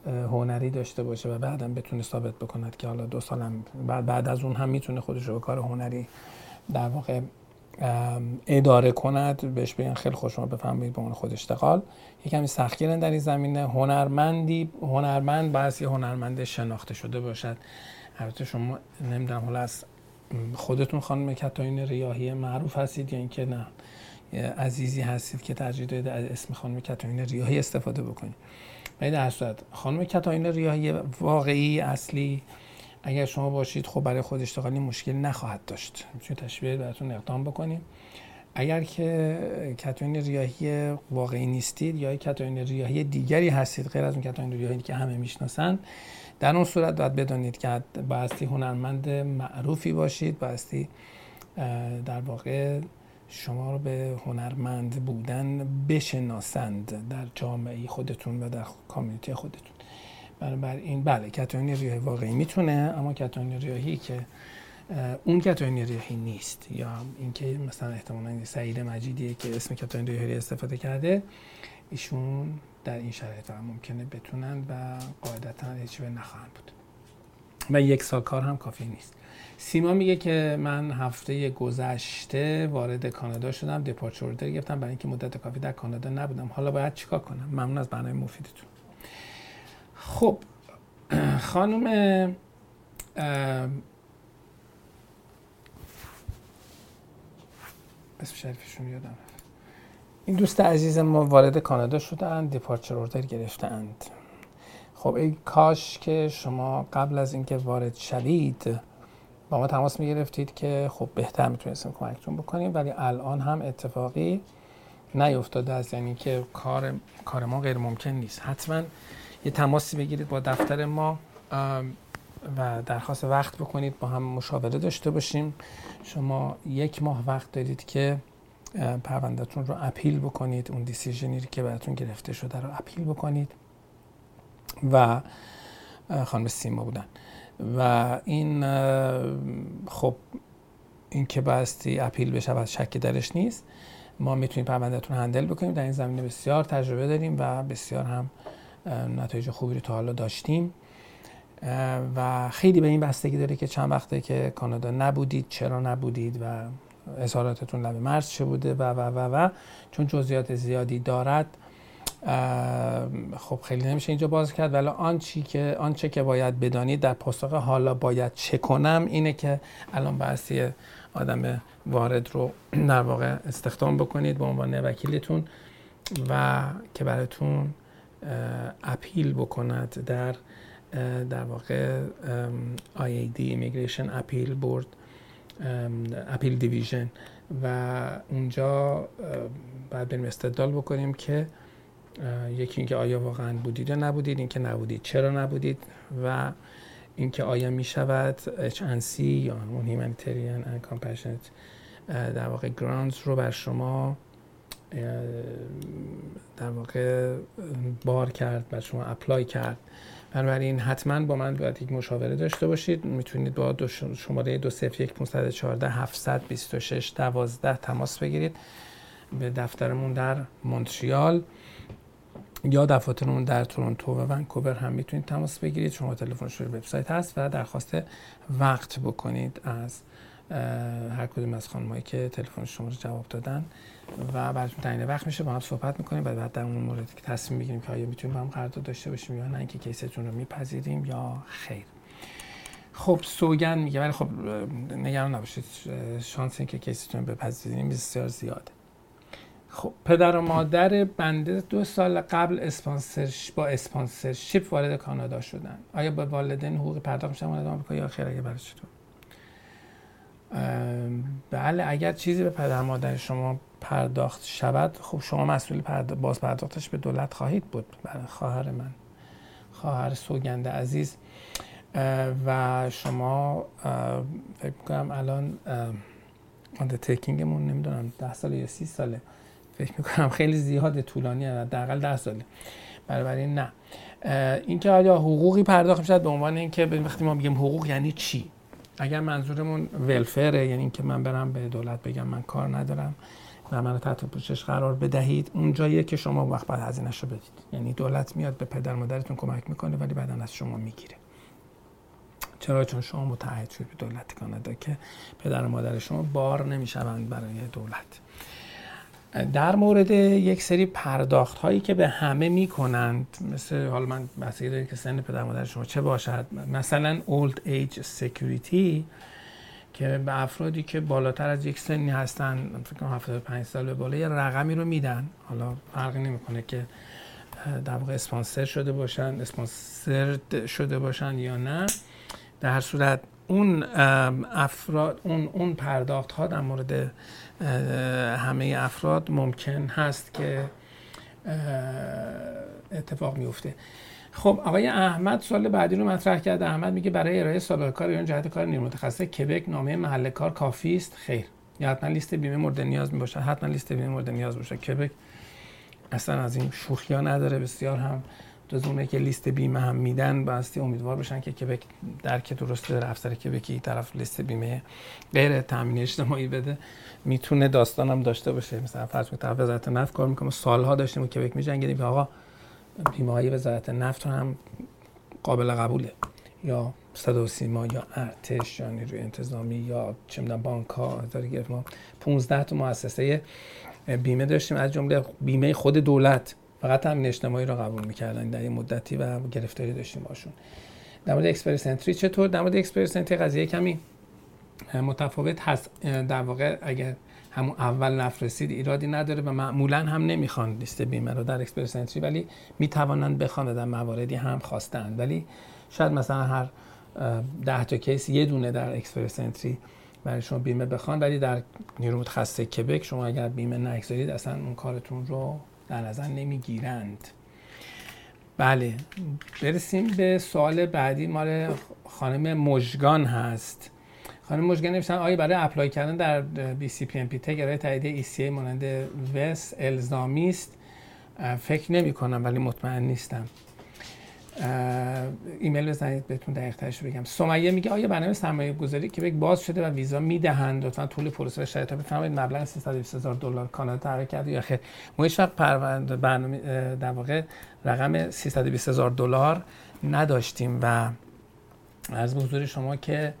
هنری داشته باشه و بعدم بتونه ثابت بکند که حالا دو سالم بعد بعد از اون هم می‌تونه خودش رو به کار هنری در واقع اداره کند. بهش بگن خیلی خوش شما بفهمید به عنوان خود اشتغال. یکمی سختگیرن در این زمینه. هنرمندی هنرمند باید هنرمند شناخته شده باشد. البته شما نمی‌دونم حالا از خودتون خانم کتاین ریاهی معروف هستید یا اینکه نه عزیزی هستید که ترجیح دارید از اسم خانم کتاین ریاهی استفاده بکنید. ولی در صورت خانم کتاین ریاهی واقعی اصلی اگر شما باشید خب برای خود اشتغالی مشکل نخواهد داشت. می‌تونید تشبیه براتون اقدام بکنیم. اگر که کتاین ریاهی واقعی نیستید یا کتاین ریاهی دیگری هستید غیر از اون کتاین ریاهی که همه می‌شناسند در اون صورت باید بدانید که بایستی هنرمند معروفی باشید بایستی در واقع شما رو به هنرمند بودن بشناسند در جامعه خودتون و در کامیونیتی خودتون. این بله کتانی ریاهی واقعی می‌تونه اما کتانی ریاهی که اون کتانی ریاهی نیست. یا اینکه مثلا احتمالا سعید مجیدیه که اسم کتانی ریاهی استفاده کرده ایشون در این شرایط هم ممکنه بتونن و قاعدتا هیچ به نخواهند بود. و یک سال کار هم کافی نیست. سیما میگه که من هفته گذشته وارد کانادا شدم دپارچر اوردر گرفتم. برای اینکه مدت کافی در کانادا نبودم. حالا باید چیکار کنم؟ ممنون از برنامه مفیدتون. خب خانم اسم شریفشون یادم این دوست عزیز ما وارد کانادا شدن دیپارچر اوردر گرفتند. خب ای کاش که شما قبل از اینکه وارد شوید با ما تماس می گرفتید که خب بهتر می‌تونستیم کمکتون بکنیم ولی الان هم اتفاقی نیفتاده از یعنی که کار کار ما غیر ممکن نیست. حتما یه تماسی بگیرید با دفتر ما و درخواست وقت بکنید با هم مشاوره داشته باشیم. شما یک ماه وقت دارید که پروندهتون رو اپیل بکنید اون دیسیژنی که براتون گرفته شده رو اپیل بکنید. و خانم سیما بودن. و این خب این که باستی اپیل بشه و شکی درش نیست ما می‌تونیم پروندهتون هندل بکنیم. در این زمینه بسیار تجربه داریم و بسیار هم نتایج خوبی رو تا حالا داشتیم. و خیلی به این بستگی داره که چند وقته که کانادا نبودید چرا نبودید و اظهاراتتون لب مرز چه بوده و و و و. چون جزئیات زیادی دارد خب خیلی نمیشه اینجا باز کرد. ولی آنچه که آنچه که باید بدانید در پاسخ حالا باید چه کنم اینه که الان بحثی آدم وارد رو در واقع استخدام بکنید به عنوان وکیلتون و که براتون اپیل بکند در در واقع IAD Immigration اپیل بورد اپیل دیویژن. و اونجا باید بریم استدلال بکنیم که یکی اینکه آیا واقعا بودید یا نبودید اینکه نبودید چرا نبودید و اینکه آیا می شود HNC یا اون Humanitarian and Compassionate در واقع گرانز رو بر شما در واقع بار کرد بر شما اپلای کرد. بنابراین حتما با من باید یک مشاوره داشته باشید. می‌تونید با دو شماره 201 514 726 12 تماس بگیرید. به دفترمون در مونتریال یا دفاترمون در تورنتو و ونکوور هم می‌تونید تماس بگیرید. شما تلفنش روی وبسایت هست و درخواست وقت بکنید از هر کدوم از خانمایی که تلفن شما رو جواب دادن و براتون تعیین وقت میشه با هم صحبت می‌کنیم و بعد در اون مورد که تصمیم بگیریم که آیا می‌تونیم با هم قرارداد داشته باشیم یا نه اینکه کیستون رو میپذیریم یا خیر. خب سوگن میگه ولی خب نگران نباشید شانس اینکه کیستون بپذیریم بسیار زیاده. خب پدر و مادر بنده دو سال قبل اسپانسر با اسپانسرشیپ وارد کانادا شدن. آیا با والدین حقوق پرداخت میشن وارد آمریکا یا خیر؟ اگه برای چطور؟ بله اگر چیزی به پدر مادر شما پرداخت شود خب شما مسئول پرد... باز پرداختش به دولت خواهید بود. بله خواهر من. خواهر سوگنده عزیز. و شما فکر کنم الان تکینگمون نمی‌دونم ده سال یا سی ساله. فکر می‌کنم خیلی زیاد طولانی حداقل ده ساله. بنابراین نه. اینکه آیا حقوقی پرداخت می‌شد به عنوان اینکه وقتی ما میگیم حقوق یعنی چی؟ اگر منظورمون ولفره یعنی اینکه من برم به دولت بگم من کار ندارم و منو تحت پوشش قرار بدهید اونجاییه که شما وقت بعد هزینه‌ش رو بدید. یعنی دولت میاد به پدر مادرتون کمک می‌کنه ولی بعدا از شما می‌گیره. چرا؟ چون شما متعهد شدید به دولت کانادا که پدر و مادر شما بار نمی‌شوند برای دولت. در مورد یک سری پرداخت هایی که به همه می‌کنند مثل حالا من بحثی دارید که سن پدر مادر شما چه باشد مثلا اولد ایج سکیوریتی که به افرادی که بالاتر از یک سنی هستن فکر کنم 75 سال به بالا یه رقمی رو میدن. حالا فرقی نمی‌کنه که در واقع اسپانسر شده باشن اسپانسر شده باشن یا نه. در هر صورت اون افراد اون اون پرداخت ها در مورد همه افراد ممکن هست که اتفاق میفته. خب آقای احمد سال بعدی رو مطرح کرده. احمد میگه برای ارائه سابقه کار یا جهت کار نیرو متخصص کبک نامه محل کار کافی است؟ خیر. یا حتما لیست بیمه مورد نیاز می باشه حتما لیست بیمه مورد نیاز باشه کبک اصلا از این شوخی ها نداره. بسیار هم اونه که لیست بیمه هم میدن باستی امیدوار بشن که کبک درک درست داره افسر کبکی طرف لیست بیمه غیر تامین اجتماعی بده. می‌تونه داستانم داشته باشه. مثلا فرض کنید طرف وزارت نفت کار می‌کنه. سالها داشتیم و کبک میجنگیدیم که آقا بیمه های وزارت نفت هم قابل قبوله. یا صدا سیما یا ارتش یا نیروی انتظامی یا چه می‌دونم بانک ها گرفت. ما 15 تا مؤسسه بیمه داشتیم. از جمله بیمه خود دولت. فقط هم اجتماعی رو قبول می‌کردن. در یه مدتی و گرفتاری داشتیم باشون. در مورد Express Entry چطور؟ در مورد Express Entry قضیه کمی متفاوت هست. در واقع اگر همون اول نفت رسید ایرادی نداره و معمولا هم نمی‌خوان لیست بیمه رو در Express Entry ولی می‌توانند بخوان در مواردی هم خواستند ولی شاید مثلا هر ده تا case یه دونه در Express Entry برای شما بیمه بخوان ولی در نیرو متخصص کبک شما اگر بیمه نگذارید اصلا اون کارتون رو در نظر نمی‌گیرند. بله برسیم به سوال بعدی. مال خانم مژگان هست. خانم مژگان نوشتن آیا برای apply کردن در BC PNP Tech ارائه تایید ECA مانند WES الزامی است؟ فکر نمی کنم ولی مطمئن نیستم. ایمیل بزنید بهتون دقیق ترش بگم. سمیه میگه آیا برنامه سرمایه گذاری که باز شده و ویزا می‌دهند لطفا طول پروسه و شرایط بفرمایید؟ مبلغ 320 هزار دلار. کانادا تعریف کرده یا خیر؟ ما هیچ وقت برنامه در واقع رقم 320 هزار دلار نداشتیم و از حضور شما که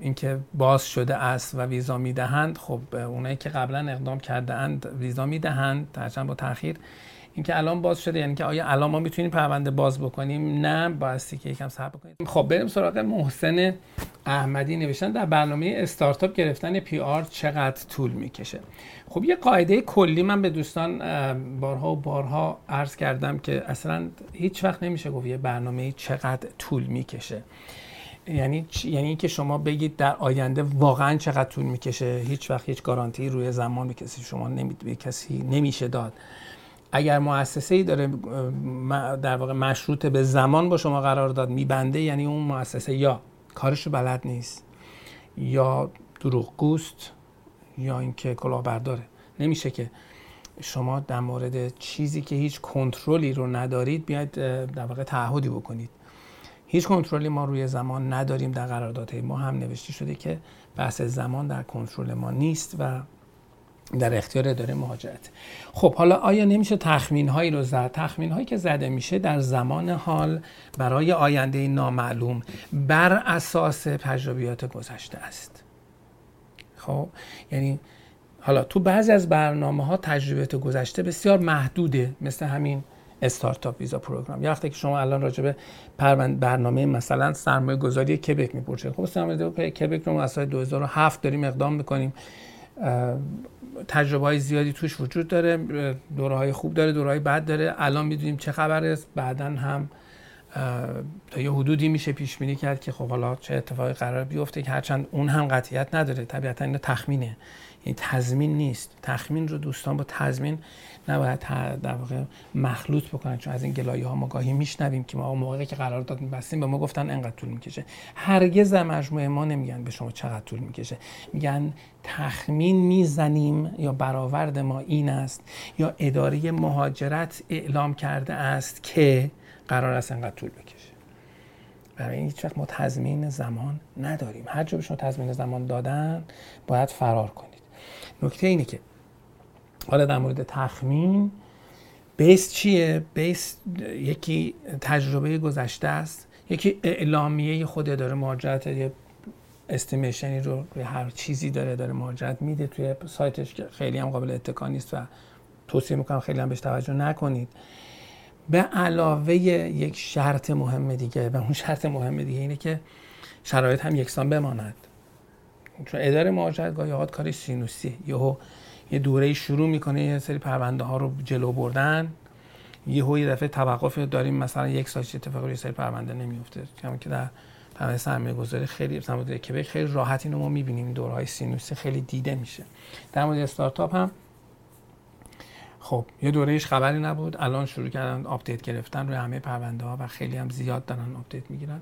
اینکه باز شده است و ویزا می‌دهند خب اونایی که قبلا اقدام کرده اند ویزا می‌دهند هرچند با تاخیر اینکه الان باز شده یعنی که آیا الان ما می‌تونیم پرونده باز بکنیم؟ نه بایستی که یکم صبر بکنیم خب بریم سراغ محسن احمدی نوشتن در برنامه استارتاپ گرفتن پی آر چقدر طول می‌کشه؟ خب یه قاعده کلی من به دوستان بارها و بارها عرض کردم که اصلا هیچ وقت نمیشه گفت یه برنامه چقدر طول می‌کشه. یعنی یعنی که شما بگید در آینده واقعا چقدر طول می‌کشه؟ هیچ وقت هیچ گارانتی روی زمان به کسی شما نمی... به کسی نمیشه داد. اگر مؤسسه ای داره در واقع مشروط به زمان با شما قرار داد میبنده یعنی اون مؤسسه یا کارش بلد نیست یا دروغگوست یا اینکه کلاهبرداره. نمیشه که شما در مورد چیزی که هیچ کنترلی رو ندارید بیاید در واقع تعهدی بکنید. هیچ کنترلی ما روی زمان نداریم در قراردادهای ما. هم نوشته شده که بحث زمان در کنترل ما نیست و در اختیار اداره مهاجرت. خب حالا آیا نمیشه تخمین هایی رو زد؟ تخمین هایی که زده میشه در زمان حال برای آینده نامعلوم بر اساس تجربیات گذشته است. خب یعنی حالا تو بعضی از برنامه ها تجربیات گذشته بسیار محدوده مثل همین استارتاپ ویزا پروگرام. یا وقتی که شما الان راجع به برنامه مثلا سرمایه گذاری کبک می‌پرسید خب سرمایه کبک رو ما از سال 2007 داریم اقدام می‌کنیم. تجربه های زیادی توش وجود داره. دوره های خوب داره دوره های بد داره. الان می‌دونیم چه خبر است. بعدا هم تا یه حدودی میشه پیش بینی کرد که خب حالا چه اتفاقی قرار بیفته که هرچند اون هم قطعیت نداره. طبیعتا اینو تخمینه. این تضمین نیست. تخمین رو دوستان با تضمین نباید در واقع مخلوط بکنن چون از این گلایه ها ما گاهی میشنویم که ما موقعی که قرار داد میبستیم به ما گفتن انقدر طول می‌کشه. هرگز مجموعه ما نمیگن به شما چقدر طول می‌کشه. میگن تخمین می‌زنیم یا برآورد ما این است یا اداره مهاجرت اعلام کرده است که قرار است انقدر طول بکشه. برای این هیچ وقت ما تضمین زمان نداریم. هر جا به شما تضمین زمان دادن باید فرار کنید نکته اینه که حالا در مورد تخمین بیس چیه؟ بیس یکی تجربه گذشته است. یکی اعلامیه خود داره مهاجرت یه استیمیشنی رو روی هر چیزی داره داره مهاجرت میده توی سایتش که خیلی هم قابل اتکا نیست و توصیه می‌کنم خیلی هم بهش توجه نکنید. به علاوه یک شرط مهم دیگه و اون شرط مهم دیگه اینه که شرایط هم یکسان بماند. چون اداره مهاجرت گاهی کاری سینوسی یهو یه دوره شروع می‌کنه یه سری پرونده ها رو جلو بردن. یه یه دفعه توقف داریم مثلا یک سال اتفاقی یه سری پرونده نمیفته کما که در پرونده سرمایه گذاری خیلی در کبک خیلی راحت اینو ما می‌بینیم. دورهای سینوسی خیلی دیده میشه. در مورد استارتاپ هم خب یه دورهش خبری نبود. الان شروع کردن update گرفتن روی همه پرونده ها و خیلی هم زیاد دارن update می‌گیرن.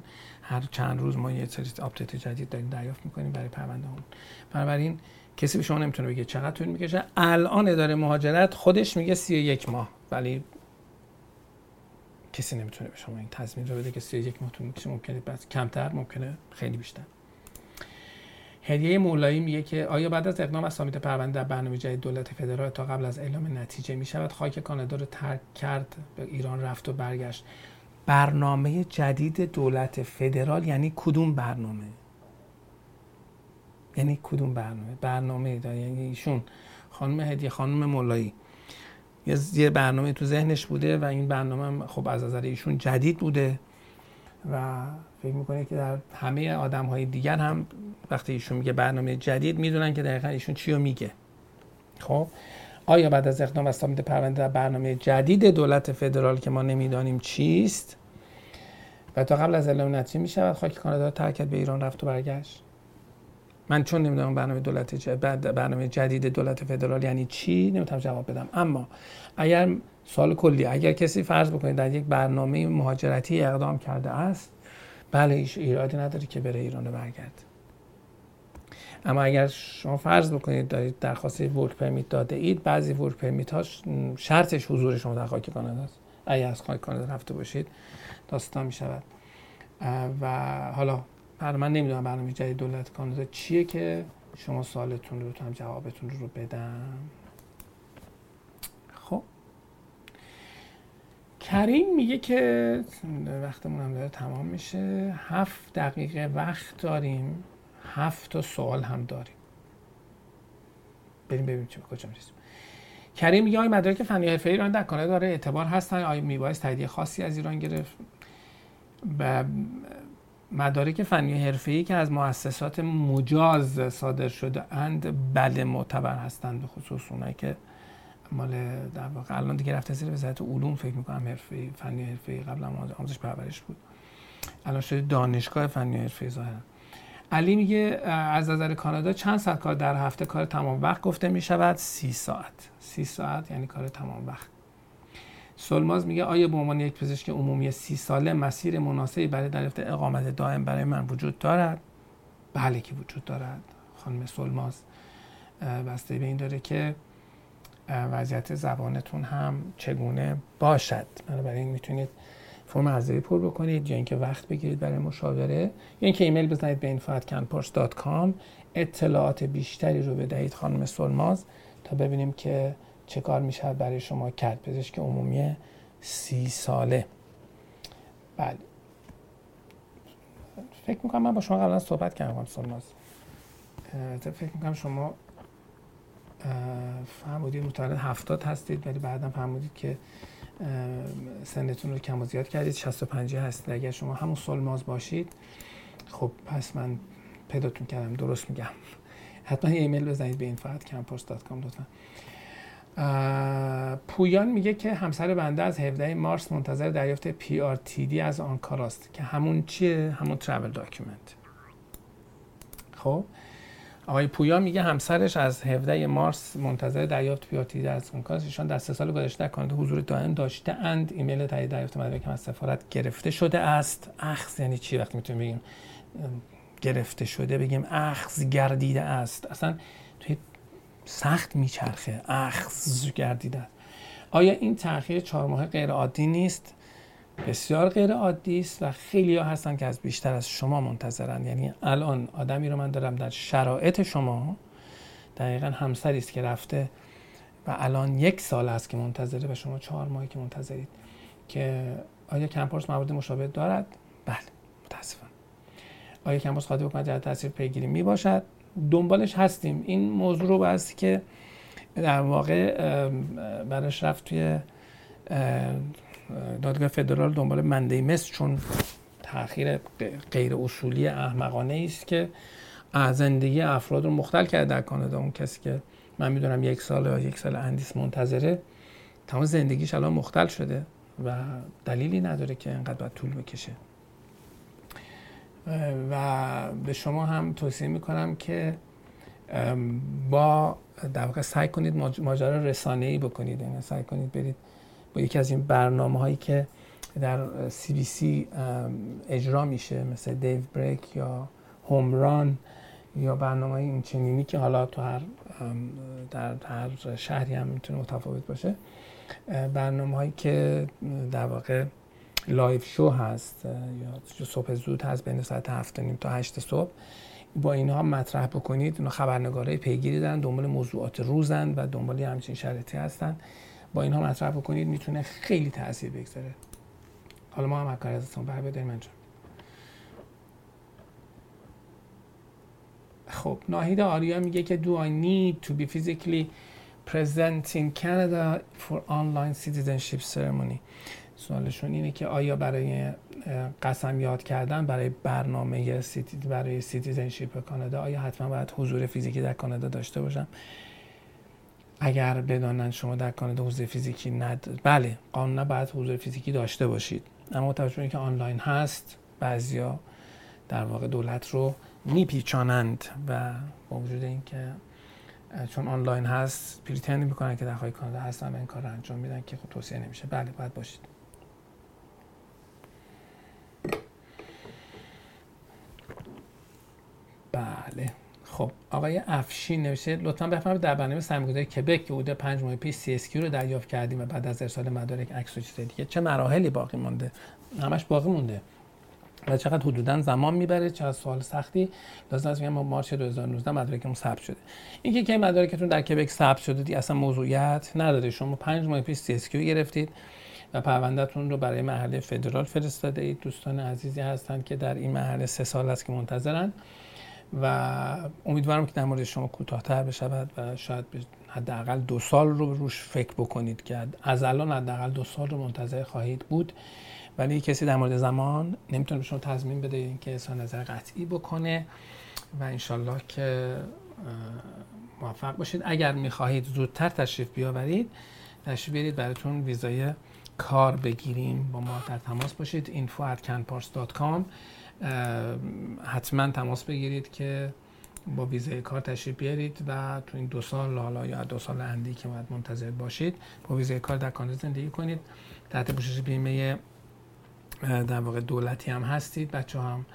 هر چند روز ما یه سری update جدید داریم دریافت می‌کنیم برای پرونده هم بنابراین کسی به شما نمی‌تونه بگه چقدر طول می‌کشه. الان اداره مهاجرت خودش میگه 31 ماه ولی کسی نمی‌تونه به شما این تضمین رو بده که 31 ماه طول می‌کشه. ممکنه بس کمتر ممکنه خیلی بیشتر. هدیه مولایی میگه که آیا بعد از اقدام از سامیت پرونده در برنامه جدید دولت فدرال تا قبل از اعلام نتیجه می شود خاک کانادا رو ترک کرد به ایران رفت و برگشت. برنامه جدید دولت فدرال یعنی کدوم برنامه؟ یعنی کدوم برنامه؟ برنامه داره یعنی ایشون خانم هدیه خانم مولایی. یه برنامه تو ذهنش بوده و این برنامه خب از نظر ایشون جدید بوده و فکر می‌کنه که در همه آدم های دیگر هم وقتی ایشون میگه برنامه جدید می‌دونن که دقیقا ایشون چی رو میگه. خب؟ آیا بعد از اقدام از پرونده در برنامه جدید دولت فدرال که ما نمی‌دانیم چیست؟ و تا قبل از اعلام نتیجه می‌شود خاک کانادا ترکت به ایران رفت و برگشت. من چون نمی‌دونم برنامه دولت برنامه جدید دولت فدرال یعنی چی نمی‌تونم جواب بدم. اما اگر سال کلی اگر کسی فرض بکنید در یک برنامه مهاجرتی اقدام کرده است بله ایش ایرادی نداره که بره ایران برگرد اما اگر شما فرض بکنید دارید درخواست ورک پرمیت داده اید بعضی ورک پرمیت ها شرطش حضور شما در خاک کانادا است. اگه از خواهی کانادا رفته باشید داستان می شود و حالا من نمی‌دونم برنامه جدید دولت کانادا چیه که شما سوالتون رو هم جوابتون رو بدم. خب. کریم میگه که وقتمون هم داره تمام میشه. هفت دقیقه وقت داریم. هفت تا سوال هم داریم. بریم ببینیم چه کجا می‌رسیم. کریم میگه آیا مدارک فنی حرفه ایران در کانادا داره اعتبار هستن. آیا میبایست تایید خاصی از ایران گرفت. و مدارک فنی حرفه‌ای که از مؤسسات مجاز صادر شده اند بله معتبر هستند. به خصوص اونایی که مال در واقع الان دیگه رفته زیر وزارت علوم. فکر می‌کنم حرفه‌ای فنی حرفه‌ای قبلا آموزش پرورش بود. الان شده دانشگاه فنی حرفه‌ای ظاهرا. علی میگه از نظر کانادا چند ساعت کار در هفته کار تمام وقت گفته می شود سی ساعت. سی ساعت یعنی کار تمام وقت. سلماز میگه آیا به عنوان یک پزشک عمومی سی ساله مسیر مناسبی برای دریافت اقامت دائم برای من وجود دارد؟ بله که وجود دارد. خانم سلماز بسته به این داره که وضعیت زبانتون هم چگونه باشد. بنابراین می‌تونید فرم عرضه پر بکنید یا اینکه وقت بگیرید برای مشاوره. یا اینکه ایمیل بزنید به info@canpors.com اطلاعات بیشتری رو بدهید خانم سلماز تا ببینیم که چه کار میشه برای شما کرد. پزشک عمومی سی ساله. بله. فکر می‌کنم من با شما قبلا صحبت کردم سولماز فکر می‌کنم شما فرمودید متولد هفتاد هستید ولی بعدا فرمودید که سنتون رو کم و زیاد کردید. 65 هستید. اگر شما همون سولماز باشید خب پس من پیداتون کردم. درست میگم. حتما ایمیل بزنید به این فقط campus.com لطفا. پویان میگه که همسر بنده از 17 مارس منتظر دریافت PRTD از آنکاراست که همون چیه؟ همون travel document. خب؟ آقای پویا میگه همسرش از 17 مارس منتظر دریافت PRTD از آنکاراست ایشان در سه سال گذشته کانادا حضور دائم داشته اند. ایمیل تایید دریافت مدرک از سفارت گرفته شده است. اخذ یعنی چی وقتی می‌تونیم بگیم؟ گرفته شده بگیم اخذ گردیده است. اصلا توی سخت میچرخه. اخذ گردیده آیا این تاخیر چهار ماه غیر عادی نیست؟ بسیار غیر عادی است و خیلی ها هستن که از بیشتر از شما منتظرن. یعنی الان آدمی رو من دارم در شرایط شما دقیقا همسری است که رفته و الان یک سال است که منتظره و شما چهار ماهی که منتظرید که آیا کمپارس موارد مشابه دارد؟ بله متاسفم. آیا کمپارس قادر بکنه جهت تاثیر پیگیری می باشد؟ دنبالش هستیم. این موضوع رو بایستی که در واقع براش رفت توی دادگاه فدرال دنبال منده مصر چون تاخیر غیر اصولی احمقانه است که زندگی افراد رو مختل کرده در کانادا. اون کسی که من می‌دونم یک سال یا یک سال اندیس منتظره تمام زندگیش الان مختل شده و دلیلی نداره که انقدر باید طول بکشه. و به شما هم توصیه می‌کنم که با در واقع سعی کنید ماجرا رسانه ای بکنید. یعنی سعی کنید برید با یکی از این برنامه هایی که در سی بی سی اجرا میشه مثل Daybreak یا هومران یا برنامه این چنینی که حالا تو هر در هر شهری هم می‌تونه متفاوت باشه. برنامه هایی که در واقع live show هست یا صبح زود هست بین ساعت هفت نیم تا هشت صبح. با اینها مطرح بکنید اینا خبرنگارای پیگیری دارن دنبال موضوعات روزن و دنبال همچین شرایطی هستن. با اینها مطرح بکنید می‌تونه خیلی تاثیر بگذاره. حالا ما هم کار ازتون بر بداریم انجام خب ناهید آریا میگه که do I need to be physically present in Canada for online citizenship ceremony? سوالشون اینه که آیا برای قسم یاد کردن برای برنامه citi برای citizenship کانادا آیا حتما باید حضور فیزیکی در کانادا داشته باشم؟ اگر بدانند شما در کانادا حضور فیزیکی ند بله قانونا باید حضور فیزیکی داشته باشید. اما توجه که آنلاین هست بعضیا در واقع دولت رو میپیچانند و با وجود اینکه چون آنلاین هست پریتند می‌کنن که در کانادا هستن این کار رو انجام میدن که خب توصیه نمیشه. بله باید باشید بله خب آقای افشین نوشته لطفا بفرمایید در برنامه سرمایه‌گذاری کبک که حدود 5 ماه پیش اس رو دریافت کردیم و بعد از ارسال مدارک عکس و چیز دیگه چه مراحلی باقی مونده همش باقی مونده. و چقدر حدودا زمان می‌بره؟ چقدر سوال سختی؟ لازم است ما مارچ 2019 مدارکمون ثبت شده. اینکه که مدارکتون در کبک ثبت شده دی اصلا موضوعیت نداره. شما 5 ماه پیش اس گرفتید و پروندهتون رو برای محله فدرال فرستاده اید. دوستان عزیزی هستند که در این محله سه سال است که منتظرن. و امیدوارم که در مورد شما کوتاهتر بشود و شاید حداقل دو سال رو روش فکر بکنید که از الان حداقل دو سال رو منتظر خواهید بود. ولی کسی در مورد زمان نمی‌تونه به شما تضمین بده اینکه اظهار نظر قطعی بکنه و انشالله که موفق باشید. اگر می‌خواهید زودتر تشریف بیاورید تشریف بیارید براتون ویزای کار بگیریم. با ما در تماس باشید. info@canpars.com حتما تماس بگیرید که با ویزای کار تشریف بیارید و تو این دو سال حالا یا دو سال اندی که باید منتظر باشید با ویزای کار در کانادا زندگی کنید. تحت پوشش بیمه در واقع دولتی هم هستید. بچه هم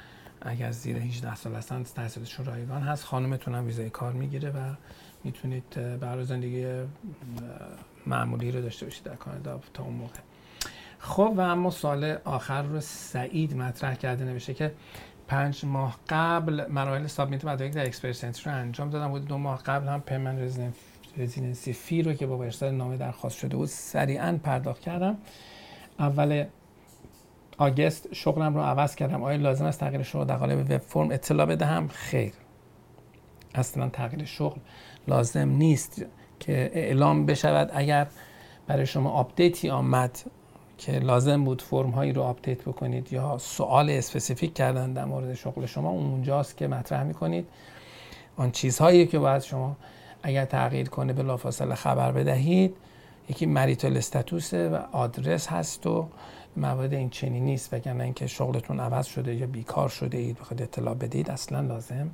اگر زیر 18 سال هستن تحصیلشون رایگان هست. خانمتون هم ویزای کار می‌گیره و می‌تونید برای زندگی معمولی رو داشته باشید در کانادا تا اون موقع. خب و اما سال آخر رو سعید مطرح کرده نوشته که پنج ماه قبل مراحل سابمیت مدارک در اکسپرسنت رو انجام دادم. بود دو ماه قبل هم پیمن residency fee رو که با ارسال نامه درخواست شده بود سریعا پرداخت کردم. اول آگست شغلم رو عوض کردم. آیا لازم است تغییر شغل در قالب web form اطلاع بدهم؟ خیر. اصلا تغییر شغل لازم نیست که اعلام بشود. اگر برای شما update ی آمد که لازم بود فرم هایی رو update بکنید یا سوال specific کردن در مورد شغل شما اونجاست که مطرح می‌کنید. آن چیزهایی که باید شما اگر تغییر کنه بلافاصله خبر بدهید یکی مریتال استاتوسه و آدرس هست و موارد این چنین نیست وگرنه اینکه شغلتون عوض شده یا بیکار شده اید بخواید اطلاع بدید اصلا لازم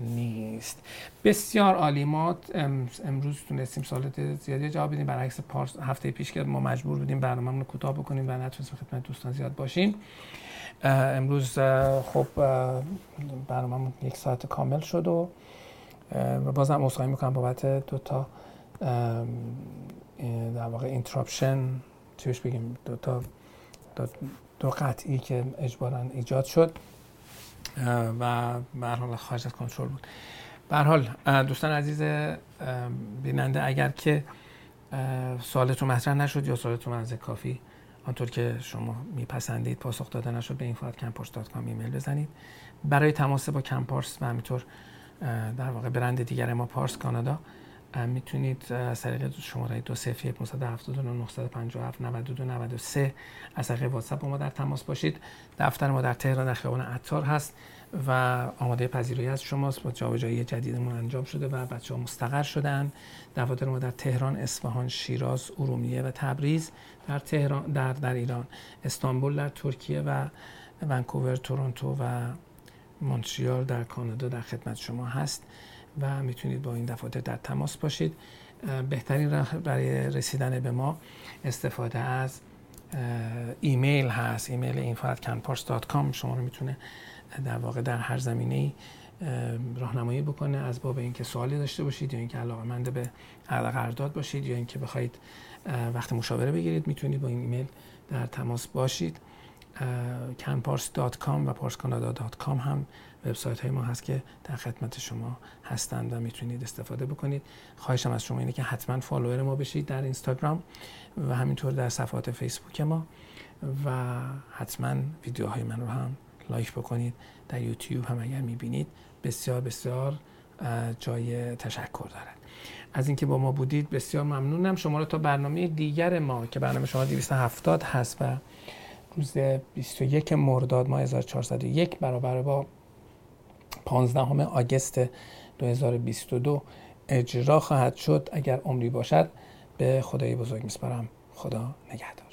نیست. بسیار عالی. ما امروز تونستیم سوالات زیادی جواب بدیم. برعکس پارس هفته پیش که ما مجبور بودیم برنامه رو کوتاه بکنیم و نتونستیم خدمت دوستان زیاد باشیم. امروز خب برنامه یک ساعت کامل شد و بازم عذرخواهی می‌کنم بابت دو تا در واقع interruption چیش بگیم؟ دو تا دو قطعی که اجبارا ایجاد شد. و به حال خارج از کنترل بود. به حال دوستان عزیز بیننده اگر که سوالتون مطرح نشد یا سوالتون از کافی آنطور که شما میپسندید پاسخ داده نشد به info@campars.com ایمیل بزنید. برای تماس با کمپارس و همینطور در واقع برند دیگر ما پارس کانادا می‌تونید از طریق شماره 201 979 957 92 93 از طریق واتساپ با ما در تماس باشید. دفتر ما در تهران در خیابان عطار هست و آماده پذیرایی از شماست. با جابجایی جدیدمون انجام شده و بچه ها مستقر شدن. دفاتر ما در تهران، اصفهان، شیراز، ارومیه و تبریز در تهران در در ایران، استانبول در ترکیه و ونکوور، تورنتو و مونتریال در کانادا در خدمت شما هست. و می‌تونید با این دفاتر در تماس باشید. بهترین راه برای رسیدن به ما استفاده از ایمیل هست. ایمیل info@canpars.com شما رو می‌تونه در واقع در هر زمینه راهنمایی بکنه از باب اینکه سوالی داشته باشید یا اینکه علاقمند به قرارداد باشید یا اینکه بخواید وقت مشاوره بگیرید می‌تونید با این ایمیل در تماس باشید. canpars.com و parscanada.com هم وبسایت های ما هست که در خدمت شما هستند و می‌تونید استفاده بکنید. خواهشم از شما اینه که حتما فالوور ما بشید در اینستاگرام و همینطور در صفحات فیسبوک ما و حتما ویدیوهای من رو هم لایک بکنید در یوتیوب هم اگر می‌بینید. بسیار بسیار جای تشکر دارد. از اینکه با ما بودید بسیار ممنونم. شما رو تا برنامه دیگر ما که برنامه شما 270 هست و روز 21 مرداد ماه 1401 برابر با 15 آگست 2022 اجرا خواهد شد. اگر عمری باشد به خدای بزرگ میسپارم. خدا نگهدار.